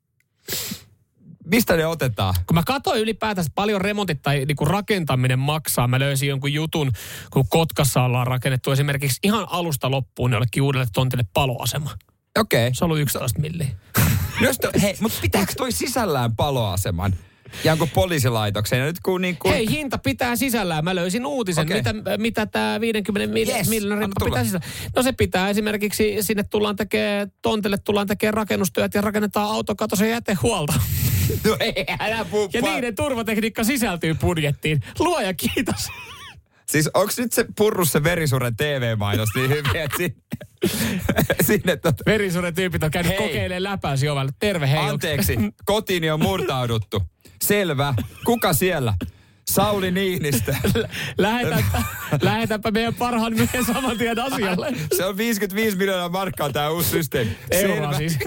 mistä ne otetaan? kun mä katsoin ylipäätään paljon remontit tai niinku rakentaminen maksaa, mä löysin jonkun jutun, kun Kotkassa ollaan rakennettu esimerkiksi ihan alusta loppuun jollekin uudelle tontille paloasema. Okei. Okay. Se on ollut 11 milliä. Hei, mutta pitääkö toi sisällään paloaseman? Poliisilaitoksen? Ja nyt kun niin kuin... Hei, hinta pitää sisällään. Mä löysin uutisen, okay. mitä, mitä tämä 50 mil, Yes, miljoonan pitää sisällään. No se pitää esimerkiksi, sinne tullaan tekemään, tontille tullaan tekemään rakennustyöt ja rakennetaan autokatos ja jätehuolto. No ei, älä Ja niiden turvatekniikka sisältyy budjettiin. Luoja kiitos. Siis onko nyt se purrus se verisuren TV-mainos niin hyvin, että sinne, sinne tota, Verisuuden tyypit on käynyt kokeilemaan läpäisi ovelle. Terve hei. anteeksi, kotiini on murtauduttu. Selvä. Kuka siellä? Sauli Niinistö. Lähetäpä, lähetäpä meidän parhaan miehen saman tien asialle. Se on 55 miljoonaa markkaa tämä uusi systeemi. Euroa Selvä. siis.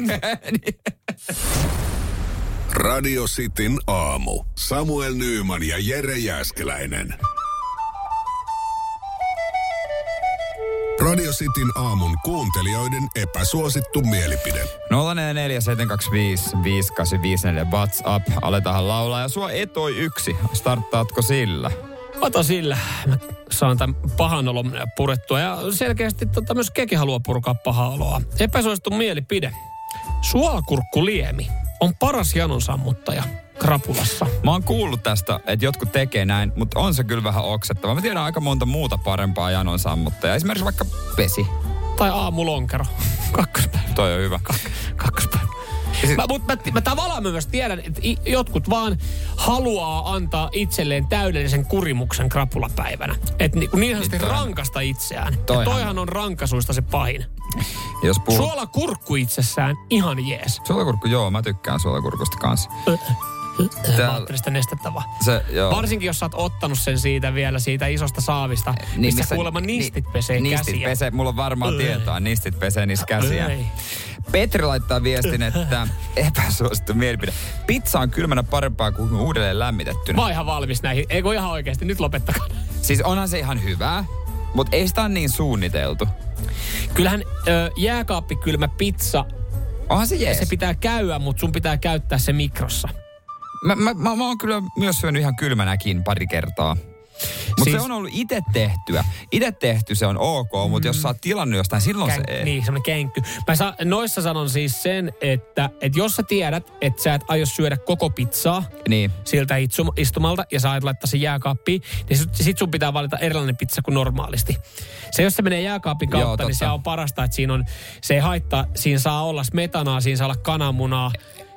Radio Cityn aamu. Samuel Nyyman ja Jere Jäskeläinen. Radio Cityn aamun kuuntelijoiden epäsuosittu mielipide. 0447255854 WhatsApp. Aletaan laulaa ja sua etoi yksi. Starttaatko sillä? Ota sillä. Mä saan tämän pahan olon purettua. Ja selkeästi tota, myös Keki haluaa purkaa pahaa oloa. Epäsuosittu mielipide. Suolakurkkuliemi on paras janon sammuttaja krapulassa. Mä oon kuullut tästä, että jotkut tekee näin, mutta on se kyllä vähän oksettava. Mä tiedän aika monta muuta parempaa janon sammuttajaa. Esimerkiksi vaikka pesi. Tai aamulonkero. Kakkospäivä. Toi on hyvä. Kakkospäivä. Mä, mutta mä, mä tavallaan myös tiedän, että jotkut vaan haluaa antaa itselleen täydellisen kurimuksen krapulapäivänä. Että niin, niin sanotusti Niin rankasta itseään. Ja toihan- toihan on rankasuista se pahin. Jos puhut... Suolakurkku itsessään ihan jees. Suolakurkku, joo, mä tykkään suolakurkusta kanssa. Mä ajattelin sitä nestettä vaan. Se, joo. Varsinkin jos sä oot ottanut sen siitä vielä siitä isosta saavista, niin, missä kuulemma nistit pesee nistit käsiä. Pesee, mulla on varmaan Öö. tietoa, nistit pesee niissä käsiä. Petri laittaa viestin, että epäsuosittu mielipide. Pizza on kylmänä parempaa kuin uudelleen lämmitettynä. Mä oon ihan valmis näihin. Ei kun ihan oikeasti, nyt lopettakaa. Siis onhan se ihan hyvää, mutta ei sitä ole niin suunniteltu. Kyllähän ö, jääkaappikylmä pizza Onhan se jees. se pitää käydä, mutta sun pitää käyttää se mikrossa. Mä, mä, mä, mä oon kyllä myös syönyt ihan kylmänäkin pari kertaa. Mutta Siis- se on ollut itse tehtyä. Itse tehty se on ok, mutta jos sä oot tilannut jostain, silloin Känk, se ei. niin, semmoinen kenkky. Mä sa, noissa sanon siis sen, että, että jos sä tiedät, että sä et aio syödä koko pizzaa Niin. siltä itsum, istumalta ja sä aiot laittaa sen jääkaappiin, niin sit, sit sun pitää valita erilainen pizza kuin normaalisti. Se, jos se menee jääkaapin Joo, kautta, niin totta. se on parasta, että siinä on, se ei haittaa, siinä saa olla smetanaa, siinä saa olla kananmunaa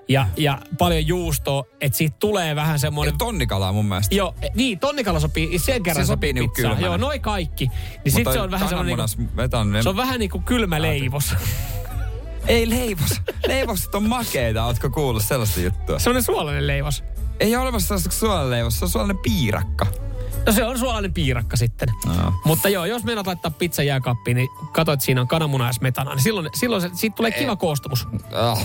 ja, ja paljon juustoa, että siitä tulee vähän Ja semmoinen tonnikalaa mun mielestä. Joo, eh, niin, tonnikala sopii, sen kerran Se sopii niinku pizzaan. kylmänä. Joo, noin kaikki. Niin sit se on vähän semmoinen niinku, se on vähän niin kuin kylmä leivos. Ei leivos. Leivokset on makeita, ootko kuullut sellaista juttua? Semmoinen suolainen leivos. Ei ole olemassa sellaista suolainen leivos, se on suolainen piirakka. No se on suolainen piirakka sitten. No. Mutta joo, jos meinaat laittaa pizza jääkaappiin, niin katso, että siinä on kananmuna ja smetana, niin silloin, silloin se, siitä tulee kiva koostumus. Ah,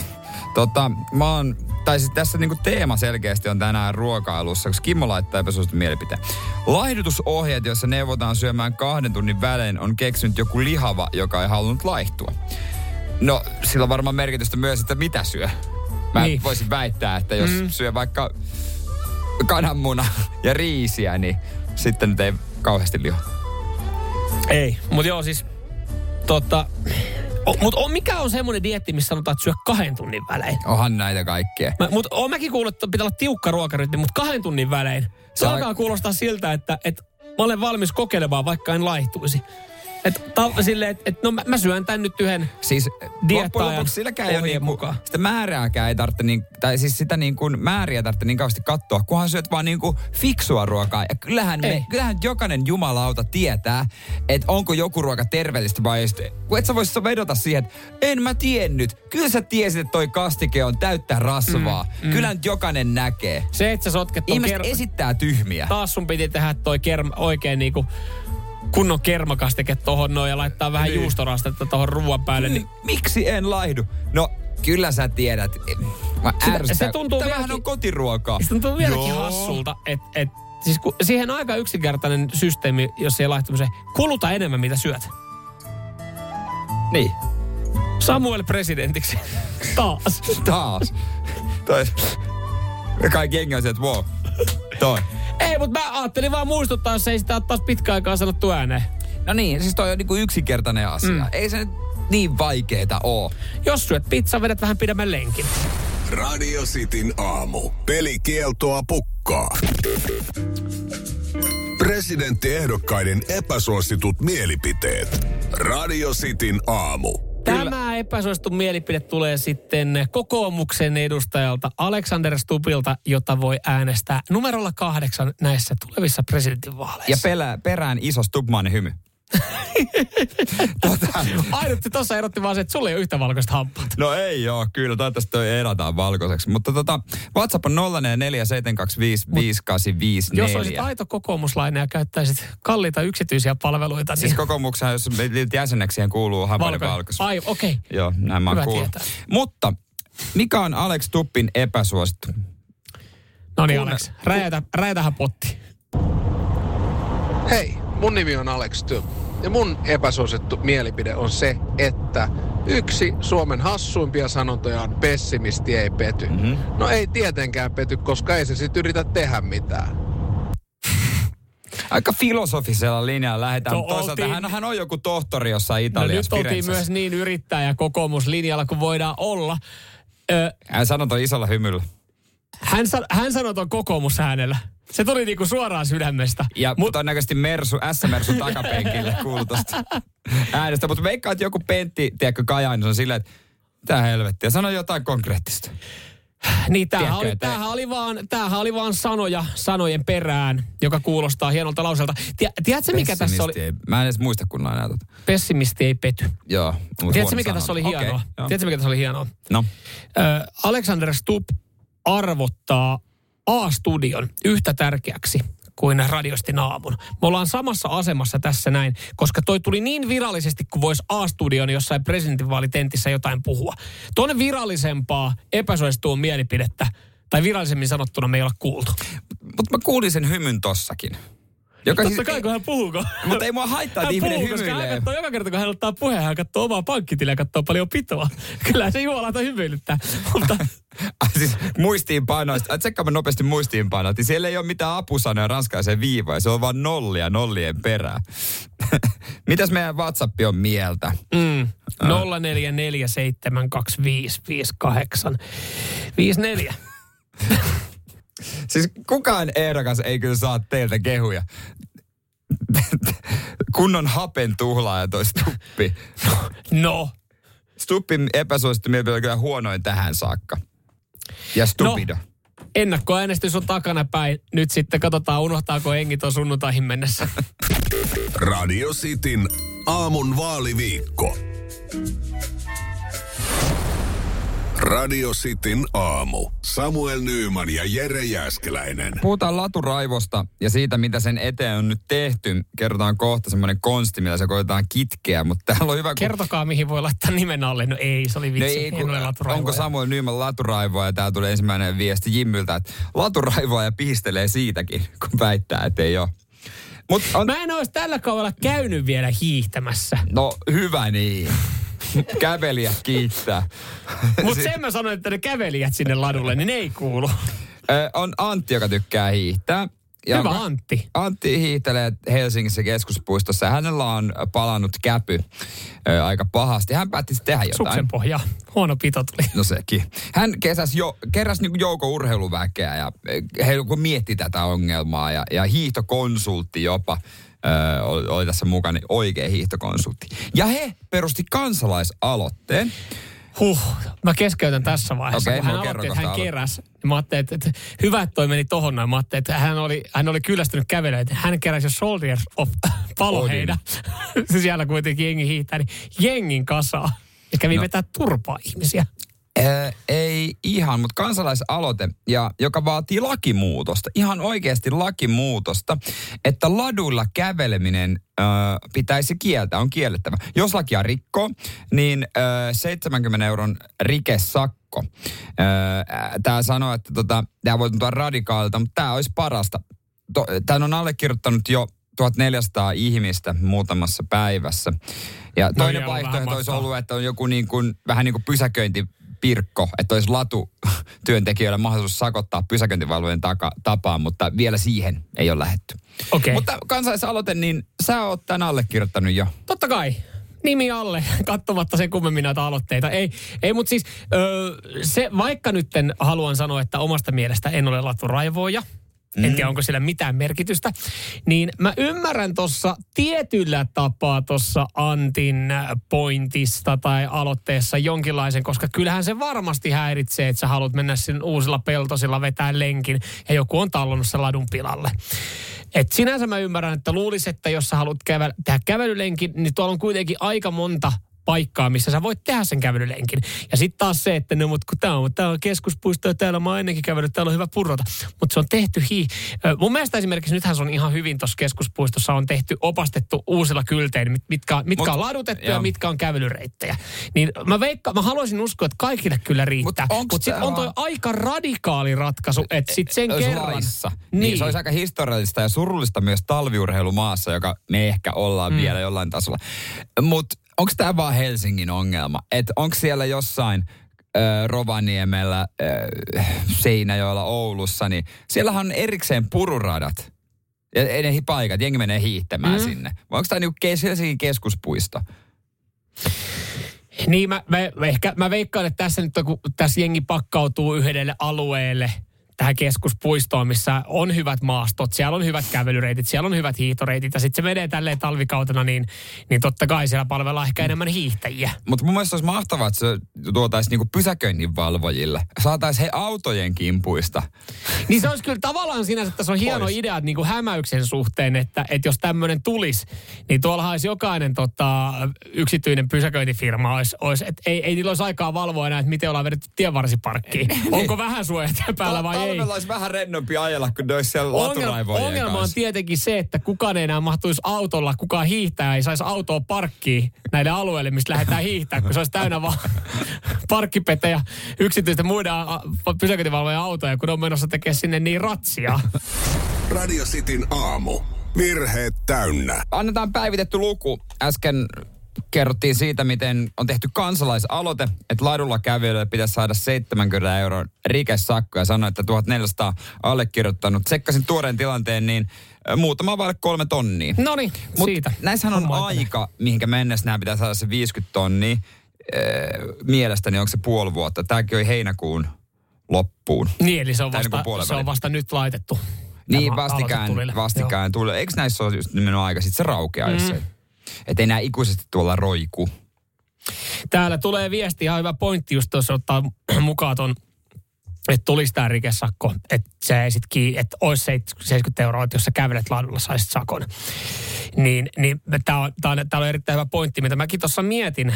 tota, mä oon, tai siis tässä niinku teema selkeästi on tänään ruokailussa, koska Kimmo laittaa epäsuosittu mielipiteen. Laihdutusohjeet, joissa neuvotaan syömään kahden tunnin välein, on keksinyt joku lihava, joka ei halunnut laihtua. No, sillä on varmaan merkitystä myös, että mitä syö. Mä Niin. voisin väittää, että jos mm. syö vaikka kananmuna ja riisiä, niin sitten nyt ei kauheasti liho. Ei, mutta joo siis, tota, mutta on, mikä on semmoinen dietti, missä sanotaan, että syö kahden tunnin välein? Onhan näitä kaikkea. Mutta oon mäkin kuullut, että pitää olla tiukka ruokarytmi, mutta kahden tunnin välein. Se alkaa kuulostaa siltä, että, että mä olen valmis kokeilemaan, vaikka en laihtuisi. Et, ta, silleen, että et, no mä, mä syön tän nyt yhden Siis Dieettaajan loppujen lopuksi silläkään ei ole niinku, mukaan. sitä määrääkään ei tarvitse, niin, tai siis sitä niin kuin määriä tarvitse niin kauheasti katsoa, kunhan syöt vaan niin kuin fiksua ruokaa. Ja kyllähän, Ei. me, kyllähän jokainen jumalauta tietää, että onko joku ruoka terveellistä vai ei. Kun et sä voisi vedota siihen, että en mä tiennyt. Kyllä sä tiesit, että toi kastike on täyttä rasvaa. Mm, mm. Kyllä nyt jokainen näkee. Se, että sä sotket ton Ihmiset ker- esittää tyhmiä. taas sun piti tehdä toi kerma, oikein niinku kunnon kermakastike tohon noin ja laittaa vähän Niin. juustorastetta tohon ruoan päälle. Niin, Miksi en laihdu? No, kyllä sä tiedät. Mä ärsytän. se tuntuu Tämähän vieläkin- on kotiruokaa. se tuntuu vieläkin Joo. hassulta, että et, siis kun, siihen on aika yksinkertainen systeemi, jos ei laihtumiseen. Kuluta enemmän, mitä syöt. Niin. Samuel presidentiksi. Taas. Taas. Toi. Kaikki jengi on se, että wow. Toi. Ei, mutta mä ajattelin vaan muistuttaa, jos ei sitä ole taas pitkä aikaa sanottu ääneen. No niin, siis toi on niinku yksinkertainen asia. Mm. Ei se nyt niin vaikeeta oo. Jos syöt pizza, vedät vähän pidemmän lenkin. Radio Cityn aamu. Pelikieltoa pukkaa. Presidenttiehdokkaiden epäsuositut mielipiteet. Radio Cityn aamu. Tämä epäsuosittu mielipide tulee sitten kokoomuksen edustajalta Alexander Stubilta, jota voi äänestää numerolla kahdeksan näissä tulevissa presidentinvaaleissa. Ja pelä, perään iso Stubmanin hymy. tota, Ainut tuossa erotti vaan se, että sulla ei ole yhtä valkoista hampaat. no ei joo, kyllä. Toivottavasti toi edataan valkoiseksi. Mutta tota, WhatsApp on 0447255854. Jos olisit aito kokoomuslainen ja käyttäisit kalliita yksityisiä palveluita, niin Siis kokoomuksen, jos jäseneksi, siihen kuuluu hampaiden valkoisuus. Ai, okei. Okay. Joo, näin mä oon Hyvä kuullut. tietää. Mutta mikä on Alex Tuppin epäsuosittu? No niin, Alex, räjätä, räjätähän potti. Hei, mun nimi on Alex Typ. Ja mun epäsuosittu mielipide on se, että yksi Suomen hassuimpia sanontoja on pessimisti ei pety. Mm-hmm. No ei tietenkään pety, koska ei se sit yritä tehdä mitään. Aika filosofisella linjalla lähdetään. No, Toisaalta oltiin- hän, hän on joku tohtori jossain No Italiassa, nyt oltiin myös niin yrittäjä kokoomuslinjalla kuin voidaan olla. Ö, Hän sanoi isolla hymyllä. hän, sa- hän sanoi ton kokoomusäänellä. Se tuli niinku suoraan sydämestä. Ja Mut, todennäköisesti Mersu, S-Mersu takapenkille kuului tosta äänestä. Mutta veikkaa, että joku Pentti, tiedätkö, Kajain on silleen, että mitä helvettiä, sano jotain konkreettista. Niin tämähän Tiedätkö, oli, tämähän, oli vaan, tämähän oli vaan sanoja sanojen perään, joka kuulostaa hienolta lauseelta. Tie, tiedätkö mikä tässä oli? Ei, mä en edes muista kunnolla enää tota. Pessimisti ei pety. Joo. Tiedätkö mikä tässä oli hienoa? Joo. Tiedätkö mikä tässä oli hienoa? No. Ö, Alexander Stubb arvottaa A-studion yhtä tärkeäksi kuin radiostin aamun. Me ollaan samassa asemassa tässä näin, koska toi tuli niin virallisesti, kuin voisi A-studion jossain presidentinvaalitentissä jotain puhua. Tuonne virallisempaa epäsuosittua mielipidettä, tai virallisemmin sanottuna me ei olla kuultu. Mutta mä kuulin sen hymyn tossakin. Joka Totta siis- kai, kun hän puhuuko. Mutta ei mua haittaa, että ihminen puhuu, koska hän hymyilee. katsoo joka kerta, kun hän ottaa puheen, hän katsoo omaa pankkitiliä ja katsoo paljon pitoa. Kyllä se juolata hymyilyttää. Mutta siis muistiinpanoista. Tsekkaapa nopeasti muistiinpanot. Niin siellä ei ole mitään apusanoja ranskaiseen viivaan. Se on vaan nollia nollien perään. Mitäs meidän WhatsApp on mieltä? mm, 0447255854. Siis kukaan ehdokas ei kyllä saa teiltä kehuja. Kunnon hapen tuhlaaja toi Stuppi. No, Stuppin epäsuosittu mielipide on kyllä huonoin tähän saakka. Ja stupido. No. ennakkoäänestys on takana päin. Nyt sitten katsotaan, unohtaako Engi tuon sunnuntaihin mennessä. Radio Cityn aamun vaaliviikko. Radio Cityn aamu. Samuel Nyyman ja Jere Jäskeläinen. Puhutaan laturaivosta ja siitä, mitä sen eteen on nyt tehty. Kerrotaan kohta semmoinen konsti, millä se koetaan kitkeä, mutta täällä on hyvä, kun... Kertokaa, mihin voi laittaa nimen alle. No ei, se oli No vitsi. ei, en kun, ole laturaivoja. onko Samuel Nyman laturaivoa ja täällä tulee ensimmäinen viesti Jimmyltä, että laturaivoa ja pihistelee siitäkin, kun väittää, että ei ole. Mut on, Mä en olisi tällä kaudella käynyt vielä hiihtämässä. no hyvä niin. Kävelijät kiittää. Mutta sen mä sanoin, että ne kävelijät sinne ladulle, niin ne ei kuulu. Ö, on Antti, joka tykkää hiihtää. Hyvä mä- Antti. Antti hiihtelee Helsingissä keskuspuistossa ja hänellä on palannut käpy ö, aika pahasti. Hän päätti tehdä jotain. Suksen pohja. Huono pito tuli. No sekin. Hän kesäs jo, keräsi niin jouko urheiluväkeä ja he mietti tätä ongelmaa ja, ja hiihtokonsultti jopa ö, oli, oli tässä mukana, niin oikea hiihtokonsultti. Ja he perusti kansalaisaloitteen. Huh, mä keskeytän tässä vaiheessa, Okei, kun hän no kerro aloitti, että hän. Ja Mä ajattelin, että, että hyvä, että toi meni tohon noin. Mä ajattelin, että hän oli, hän oli kyllästynyt kävelemään. Että hän keräsi jo Soldiers of paloheida. Se siellä kuitenkin jengi hiihtää, niin jengin kasaa. Ja kävi no. vetää turpaa ihmisiä. Ei ihan, mutta kansalaisaloite, ja, joka vaatii lakimuutosta, ihan oikeasti lakimuutosta, että laduilla käveleminen ö, pitäisi kieltää, on kiellettävä. Jos lakia rikkoo, niin ö, 70 euron rikesakko. Tämä sanoo, että tota, tämä voi tuntua radikaalilta, mutta tämä olisi parasta. Tämän on allekirjoittanut jo 1400 ihmistä muutamassa päivässä. Ja toinen joo, vaihtoehto olisi ollut, että on joku niin kuin, vähän niin kuin pysäköintipirkko, että olisi latu työntekijöille mahdollisuus sakottaa pysäköintivalvojen taka, tapaan, mutta vielä siihen ei ole lähetty. Okei. Mutta kansalaisaloite, niin sä oot tämän allekirjoittanut jo. Totta kai. Nimi alle, katsomatta sen kummemmin näitä aloitteita. Ei, ei mutta siis ö, se, vaikka nytten haluan sanoa, että omasta mielestä en ole laturaivoja, mm. en tiedä onko sillä mitään merkitystä, niin mä ymmärrän tuossa tietyllä tapaa tuossa Antin pointista tai aloitteessa jonkinlaisen, koska kyllähän se varmasti häiritsee, että sä haluat mennä sinne uusilla peltosilla vetää lenkin ja joku on tallonnut sen ladun pilalle. Et sinänsä mä ymmärrän, että luulisi, että jos sä haluat kävellä, tehdä kävelylenkin, niin tuolla on kuitenkin aika monta paikkaa, missä sä voit tehdä sen kävelylenkin. Ja sitten taas se, että no mut kun tää on, tää on keskuspuisto ja täällä mä oon ennenkin kävellyt, täällä on hyvä purrota. Mutta se on tehty hi... Mun mielestä esimerkiksi nythän se on ihan hyvin tuossa keskuspuistossa on tehty, opastettu uusilla kylteillä, mit- mitkä, mitkä Mut- on ladutettu ja mitkä on kävelyreittejä. Niin mä, veikka, mä haluaisin uskoa, että kaikille kyllä riittää. Mut Mutta Mut sitten on toi aika radikaali ratkaisu, että sitten sen kerran... laissa. Niin. niin. Se olisi aika historiallista ja surullista myös talviurheilumaassa, joka me ehkä ollaan mm. vielä jollain tasolla. Mutta onko tämä vaan Helsingin ongelma? Että onko siellä jossain ö, Rovaniemellä, ö, Seinäjoella, Oulussa, niin siellähän on erikseen pururadat. Ja ne hi- paikat, jengi menee hiihtämään mm. sinne. Vai onko tämä niinku kes- Helsingin keskuspuisto? Niin mä, mä, ehkä, mä veikkaan, että tässä nyt kun tässä jengi pakkautuu yhdelle alueelle, tähän keskuspuistoon, missä on hyvät maastot, siellä on hyvät kävelyreitit, siellä on hyvät hiihtoreitit ja sitten se menee tälleen talvikautena, niin, niin totta kai siellä palvellaan ehkä enemmän hiihtäjiä. Mutta mun mielestä olisi mahtavaa, että se tuotaisiin niinku pysäköinninvalvojille. Saataisiin he autojen kimpuista. Niin se olisi kyllä tavallaan sinänsä, että se on hieno Pois. idea että niin kuin hämäyksen suhteen, että, että jos tämmöinen tulisi, niin tuolla olisi jokainen tota, yksityinen pysäköintifirma, olisi, olisi, että ei, ei niillä olisi aikaa valvoa enää, että miten ollaan vedetty tienvarsiparkkiin. Onko vähän suojat päällä vai ei? Talvella olisi vähän rennompi ajella, kun ne olisi siellä Ongelma, ongelma on kanssa. tietenkin se, että kukaan ei enää mahtuisi autolla, kukaan hiihtää ei saisi autoa parkkiin näille alueille, mistä lähdetään hiihtää, kun se olisi täynnä vaan parkkipete ja yksityisten muiden pysäköintivalvojen autoja, kun ne on menossa tekemään sinne niin ratsia. Radio Cityn aamu. Virheet täynnä. Annetaan päivitetty luku. Äsken kerrottiin siitä, miten on tehty kansalaisaloite, että ladulla kävijöille pitäisi saada 70 euron rikesakko ja sanoi, että 1400 allekirjoittanut. Tsekkasin tuoreen tilanteen, niin muutama vaille kolme tonnia. No niin, siitä. Näissähän on Homma etenee. aika, mihinkä mennessä nämä pitää saada se 50 tonnia. Öö, mielestäni onko se puoli vuotta. Tämäkin oli heinäkuun loppuun. Niin, eli se on, niinku vasta, puolen se on vasta nyt laitettu. Niin, vastikään, vastikään tuli. Eikö näissä ole just nimenomaan aika? Sitten se raukeaa, mm. jos se... Että ei nää ikuisesti tuolla roiku. Täällä tulee viesti, ihan hyvä pointti just tuossa ottaa mukaan ton, että tulisi tämä rikesakko, että se ei sit kiinni, että olisi 70 euroa, että jos sä kävelet laadulla, saisit sakon. Niin, niin tämä on, tää on, tää on erittäin hyvä pointti, mitä mäkin tuossa mietin.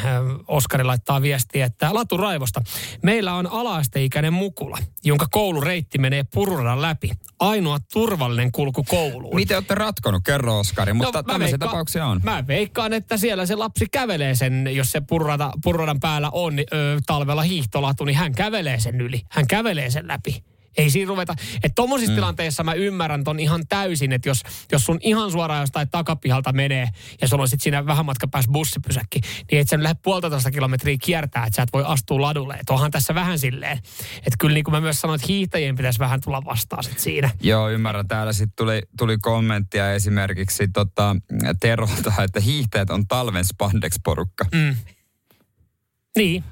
Oskari laittaa viestiä, että Latu Raivosta. Meillä on alaasteikäinen mukula, jonka koulureitti menee pururadan läpi. Ainoa turvallinen kulku kouluun. Miten olette ratkonut? Kerro Oskari, mutta No, tämmöisiä veikkaan- tapauksia on. Mä veikkaan, että siellä se lapsi kävelee sen, jos se purrata, purradan päällä on ö, talvella hiihtolatu, niin hän kävelee sen yli. Hän kävelee sen läpi. Ei siinä ruveta. Että tommosissa mm. tilanteissa mä ymmärrän ton ihan täysin, että jos, jos sun ihan suoraan jostain takapihalta menee ja sulla on sit siinä vähän matka päässä bussipysäkki, niin et sä lähde puolitoista kilometriä kiertää, että sä et voi astua ladulle. Että onhan tässä vähän silleen. Että kyllä niin kuin mä myös sanoin, että hiihtäjien pitäisi vähän tulla vastaan sit siinä. Joo, ymmärrän. Täällä sitten tuli, tuli kommenttia esimerkiksi tota, Terolta, että hiihtäjät on talven spandex-porukka. Mm. Niin.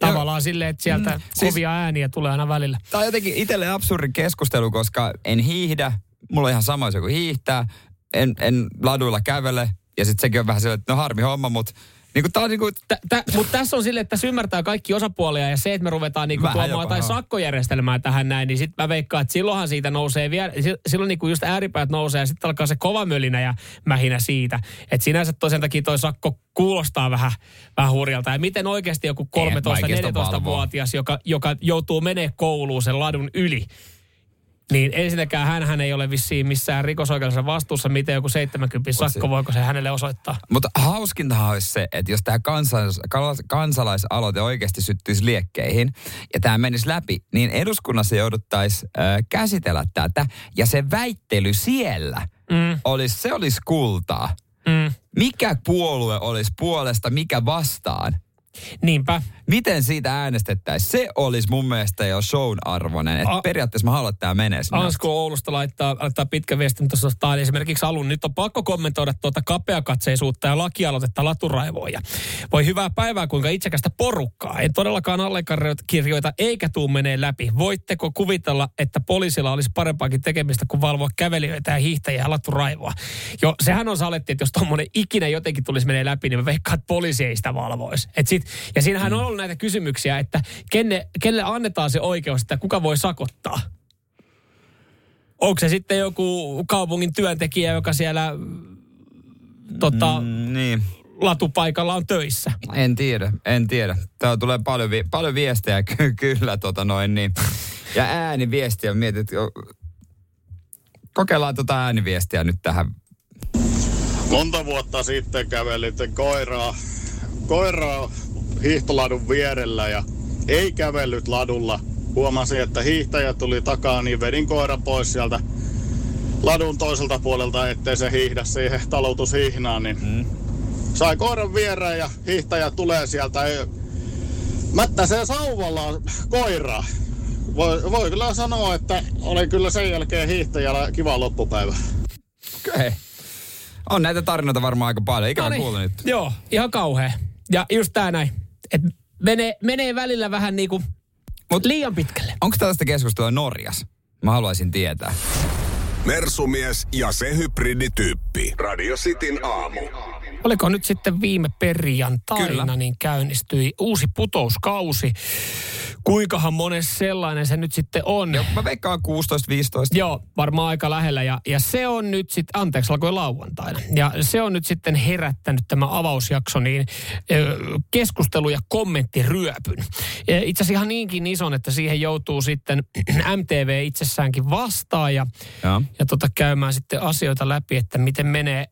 Tavallaan silleen, että sieltä mm, siis- kovia ääniä tulee aina välillä. Tämä on jotenkin itselle absurdi keskustelu, koska en hiihdä. Mulla on ihan sama, jos joku hiihtää. En, en laduilla kävele. Ja sitten sekin on vähän sellainen, että no harmi homma, mutta niin kuin, tää on niin kuin, Tä, tä, mutta tässä on silleen, että tässä ymmärtää kaikki osapuolia ja se, että me ruvetaan niinku Vähän tuomaan jotain sakkojärjestelmää tähän näin, niin sitten mä veikkaan, että silloinhan siitä nousee vielä, si- silloin niinku just ääripäät nousee ja sitten alkaa se kova mölinä ja mähinä siitä. Että sinänsä toisen takia toi sakko kuulostaa vähän, vähän hurjalta. Ja miten oikeasti joku vaikeasta valvoa. 13-14-vuotias, joka, joka joutuu menee kouluun sen ladun yli, niin ensinnäkään hän, hän ei ole vissiin missään rikosoikeudellisessa vastuussa, miten joku 70 sakko, voiko se hänelle osoittaa? Mutta hauskintahan olisi se, että jos tämä kansalais, kans- kansalaisaloite oikeasti syttyisi liekkeihin ja tämä menisi läpi, niin eduskunnassa jouduttaisiin äh, käsitellä tätä ja se väittely siellä Mm. olisi, se olisi kultaa. Mm. Mikä puolue olisi puolesta, mikä vastaan? Niinpä. Miten siitä äänestettäisiin? Se olisi mun mielestä jo shown arvoinen. Että A- periaatteessa mä haluan, että tämä menee sinne. Ansko Oulusta laittaa, laittaa pitkä viesti tuossa esimerkiksi alun. Nyt on pakko kommentoida tuota kapeakatseisuutta ja lakialoitetta laturaivoja. Voi hyvää päivää, kuinka itsekästä porukkaa. En todellakaan allekirjoita eikä tuu menee läpi. Voitteko kuvitella, että poliisilla olisi parempaakin tekemistä kuin valvoa kävelijöitä ja hiihtäjiä ja laturaivoa? Jo, sehän on saletti, että jos tuommoinen ikinä jotenkin tulisi menee läpi, niin mä veikkaan, että poliisi ei sitä valvoisi. Et sit, ja siinähän on ollut näitä kysymyksiä, että kenne, kelle annetaan se oikeus, että kuka voi sakottaa? Onko se sitten joku kaupungin työntekijä, joka siellä tota, Mm, niin. latupaikalla on töissä? En tiedä, en tiedä. Täällä tulee paljon, vi- paljon viestejä ky- kyllä tota noin niin. Ja ääniviestiä mietit, kokeillaan tota ääniviestiä nyt tähän. Monta vuotta sitten kävelin koiraa, koiraa hiihtoladun vierellä ja ei kävellyt ladulla. Huomasin, että hiihtäjä tuli takaa, niin vedin koiran pois sieltä ladun toiselta puolelta, ettei se hiihdä siihen talutushihnaan. Niin mm. Sai koiran viereen ja hiihtäjä tulee sieltä. Mättäsee sauvalla koiraa. Voi, voi kyllä sanoa, että oli kyllä sen jälkeen hiihtäjällä kiva loppupäivä. Okei. On näitä tarinoita varmaan aika paljon. Ikävä Noniin. kuulla nyt. Joo, ihan kauhea. Ja just tää näin. Et menee, menee välillä vähän niinku Mut, liian pitkälle. Onko tällaista keskustelua Norjas? Mä haluaisin tietää. Mersumies ja se hybridityyppi. Radio Cityn aamu. Oliko nyt sitten viime perjantaina, Kyllä. niin käynnistyi uusi putouskausi. Kuinkahan mones sellainen se nyt sitten on? Joo, mä veikkaan 16-15. Joo, varmaan aika lähellä. Ja, ja se on nyt sitten, anteeksi, alkoi lauantaina. Ja se on nyt sitten herättänyt tämä avausjakso niin keskustelu- ja kommenttiryöpyn. Ja Itse asiassa ihan niinkin ison, että siihen joutuu sitten MTV itsessäänkin vastaan ja, Joo. ja tota käymään sitten asioita läpi, että miten menee.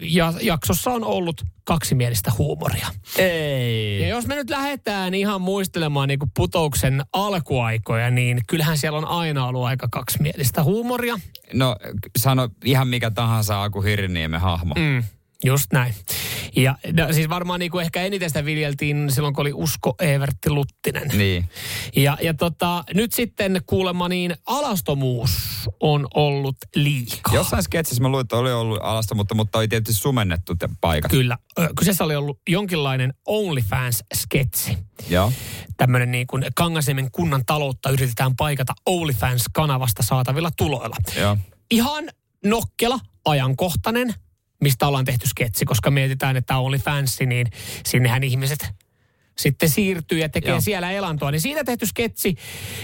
Ja jaksossa on ollut kaksimielistä huumoria. Ei. Ja jos me nyt lähdetään ihan muistelemaan niin putouksen alkuaikoja, niin kyllähän siellä on aina ollut aika kaksimielistä huumoria. No sano ihan mikä tahansa Aku Hirniemen hahmo. Mm. Just näin. Ja no, siis varmaan niin kuin ehkä eniten sitä viljeltiin silloin, kun oli Usko Evertti Luttinen. Niin. Ja, ja tota, nyt sitten kuulemma niin alastomuus on ollut liikaa. Jossain sketsissä mä luin, että oli ollut alasta, mutta, mutta oli tietysti sumennettu te paikat. Kyllä. Kyseessä oli ollut jonkinlainen OnlyFans-sketsi. Joo. Tämmöinen niin kuin Kangasniemen kunnan taloutta yritetään paikata OnlyFans-kanavasta saatavilla tuloilla. Joo. Ihan nokkela, ajankohtainen, mistä ollaan tehty sketsi, koska mietitään, että oli fanssi, niin sinnehän ihmiset sitten siirtyy ja tekee Joo. Siellä elantoa. Niin siitä tehty sketsi.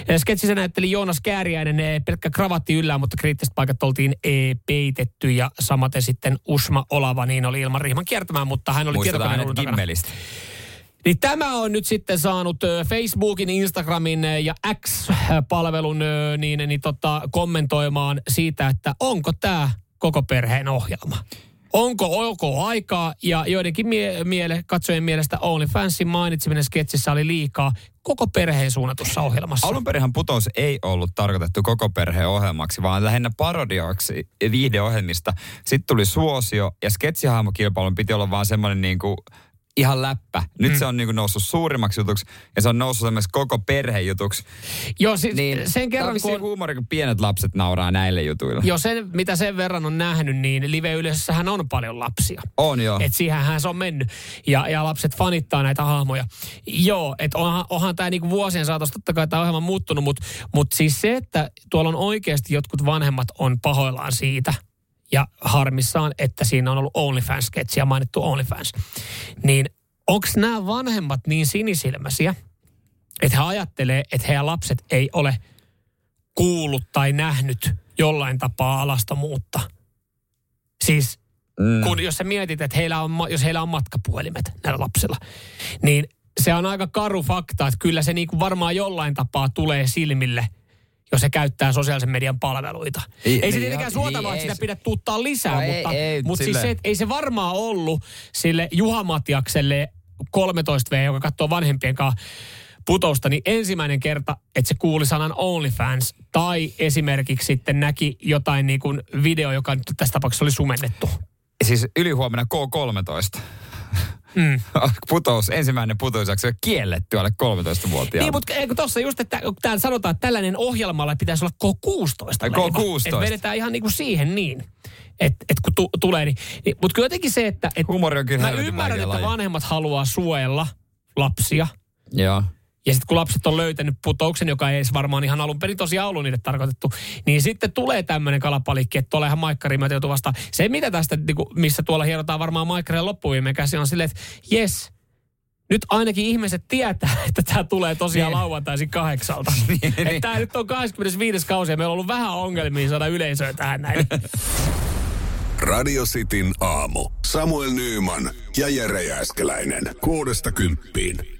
Eh, Sketsissä näytteli Joonas Kääriäinen eh, pelkkä kravatti yllään, mutta kriittiset paikat oltiin eh, peitetty ja samaten sitten Usma Olava, niin oli ilman rihman kiertämään, mutta hän oli tietokoneen. Gimmelistä. Niin tämä on nyt sitten saanut Facebookin, Instagramin ja X-palvelun niin, niin tota, kommentoimaan siitä, että onko tämä koko perheen ohjelma. Onko ok aikaa ja joidenkin mie- miele, katsojien mielestä OnlyFansin mainitseminen sketsissä oli liikaa koko perheen suunnatussa ohjelmassa. Alun perinhän putous ei ollut tarkoitettu koko perheen ohjelmaksi, vaan lähinnä parodiaksi viihdeohjelmista. Sitten tuli suosio ja sketsihahmokilpailun piti olla vaan semmoinen niin kuin ihan läppä. Nyt Mm. se on niin kuin noussut suurimmaksi jutuksi ja se on noussut semmoiseksi koko perhejutuksi. Joo, siis Niin, sen kerran on kun... kun... huumori, kun pienet lapset nauraa näille jutuille. Jo sen, mitä sen verran on nähnyt, niin live-yleisössähän on paljon lapsia. On joo. Et siihenhän se on mennyt. Ja, ja lapset fanittaa näitä hahmoja. Joo, että onhan, onhan tämä niinku vuosien saatossa totta kai tämä ohjelma muuttunut, mutta mut siis se, että tuolla on oikeasti jotkut vanhemmat on pahoillaan siitä ja harmissaan, että siinä on ollut OnlyFans-sketsi ja mainittu OnlyFans. Niin onko nämä vanhemmat niin sinisilmäisiä, että he ajattelee, että heidän lapset ei ole kuullut tai nähnyt jollain tapaa alastomuutta? Siis Mm. kun jos sä mietit, että heillä on, jos heillä on matkapuhelimet näillä lapsilla, niin se on aika karu fakta, että kyllä se niinku varmaan jollain tapaa tulee silmille, jos se käyttää sosiaalisen median palveluita. Ei- Ei, ei se niin, tietenkään suotavaa, niin, että ei sitä pidä tuuttaa lisää, No ei- mutta, ei, mutta siis se, että ei se varmaan ollut sille Juha Matiakselle 13V, joka katsoo vanhempien kanssa putousta, niin ensimmäinen kerta, että se kuuli sanan OnlyFans tai esimerkiksi sitten näki jotain niin kuin video, joka nyt tässä tapauksessa oli sumennettu. Siis ylihuomenna K13. Mm. Putous, ensimmäinen putousjakso on kielletty alle 13-vuotiaana. Niin, mutta eikö tuossa just, että täällä sanotaan, että tällainen ohjelmalla pitäisi olla K16 Ai, leiva. K16. Että vedetään ihan niin kuin siihen niin, että et kun tu, tulee, niin, niin mutta kyllä jotenkin se, että et Humori on kyllä mä ymmärrän, että laji. vanhemmat haluaa suojella lapsia. Joo. Ja sitten kun lapset on löytänyt putouksen, joka ei edes varmaan ihan alun perin tosiaan ollut niille tarkoitettu, niin sitten tulee tämmöinen kalapalikki, että tuolla ihan maikkari mä joutuu vastaan. Se, mitä tästä, niin kuin, missä tuolla hierotaan varmaan maikkarien loppuviimeen käsi, on silleen, että jes, nyt ainakin ihmiset tietää, että tämä tulee tosiaan Niin. lauantaisin kahdeksalta. Niin, niin. tämä nyt on 25. kausi ja meillä on ollut vähän ongelmia saada yleisöä tähän näin. Radio Cityn aamu. Samuel Nyyman ja Jere Jääskeläinen. Kuudesta kymppiin.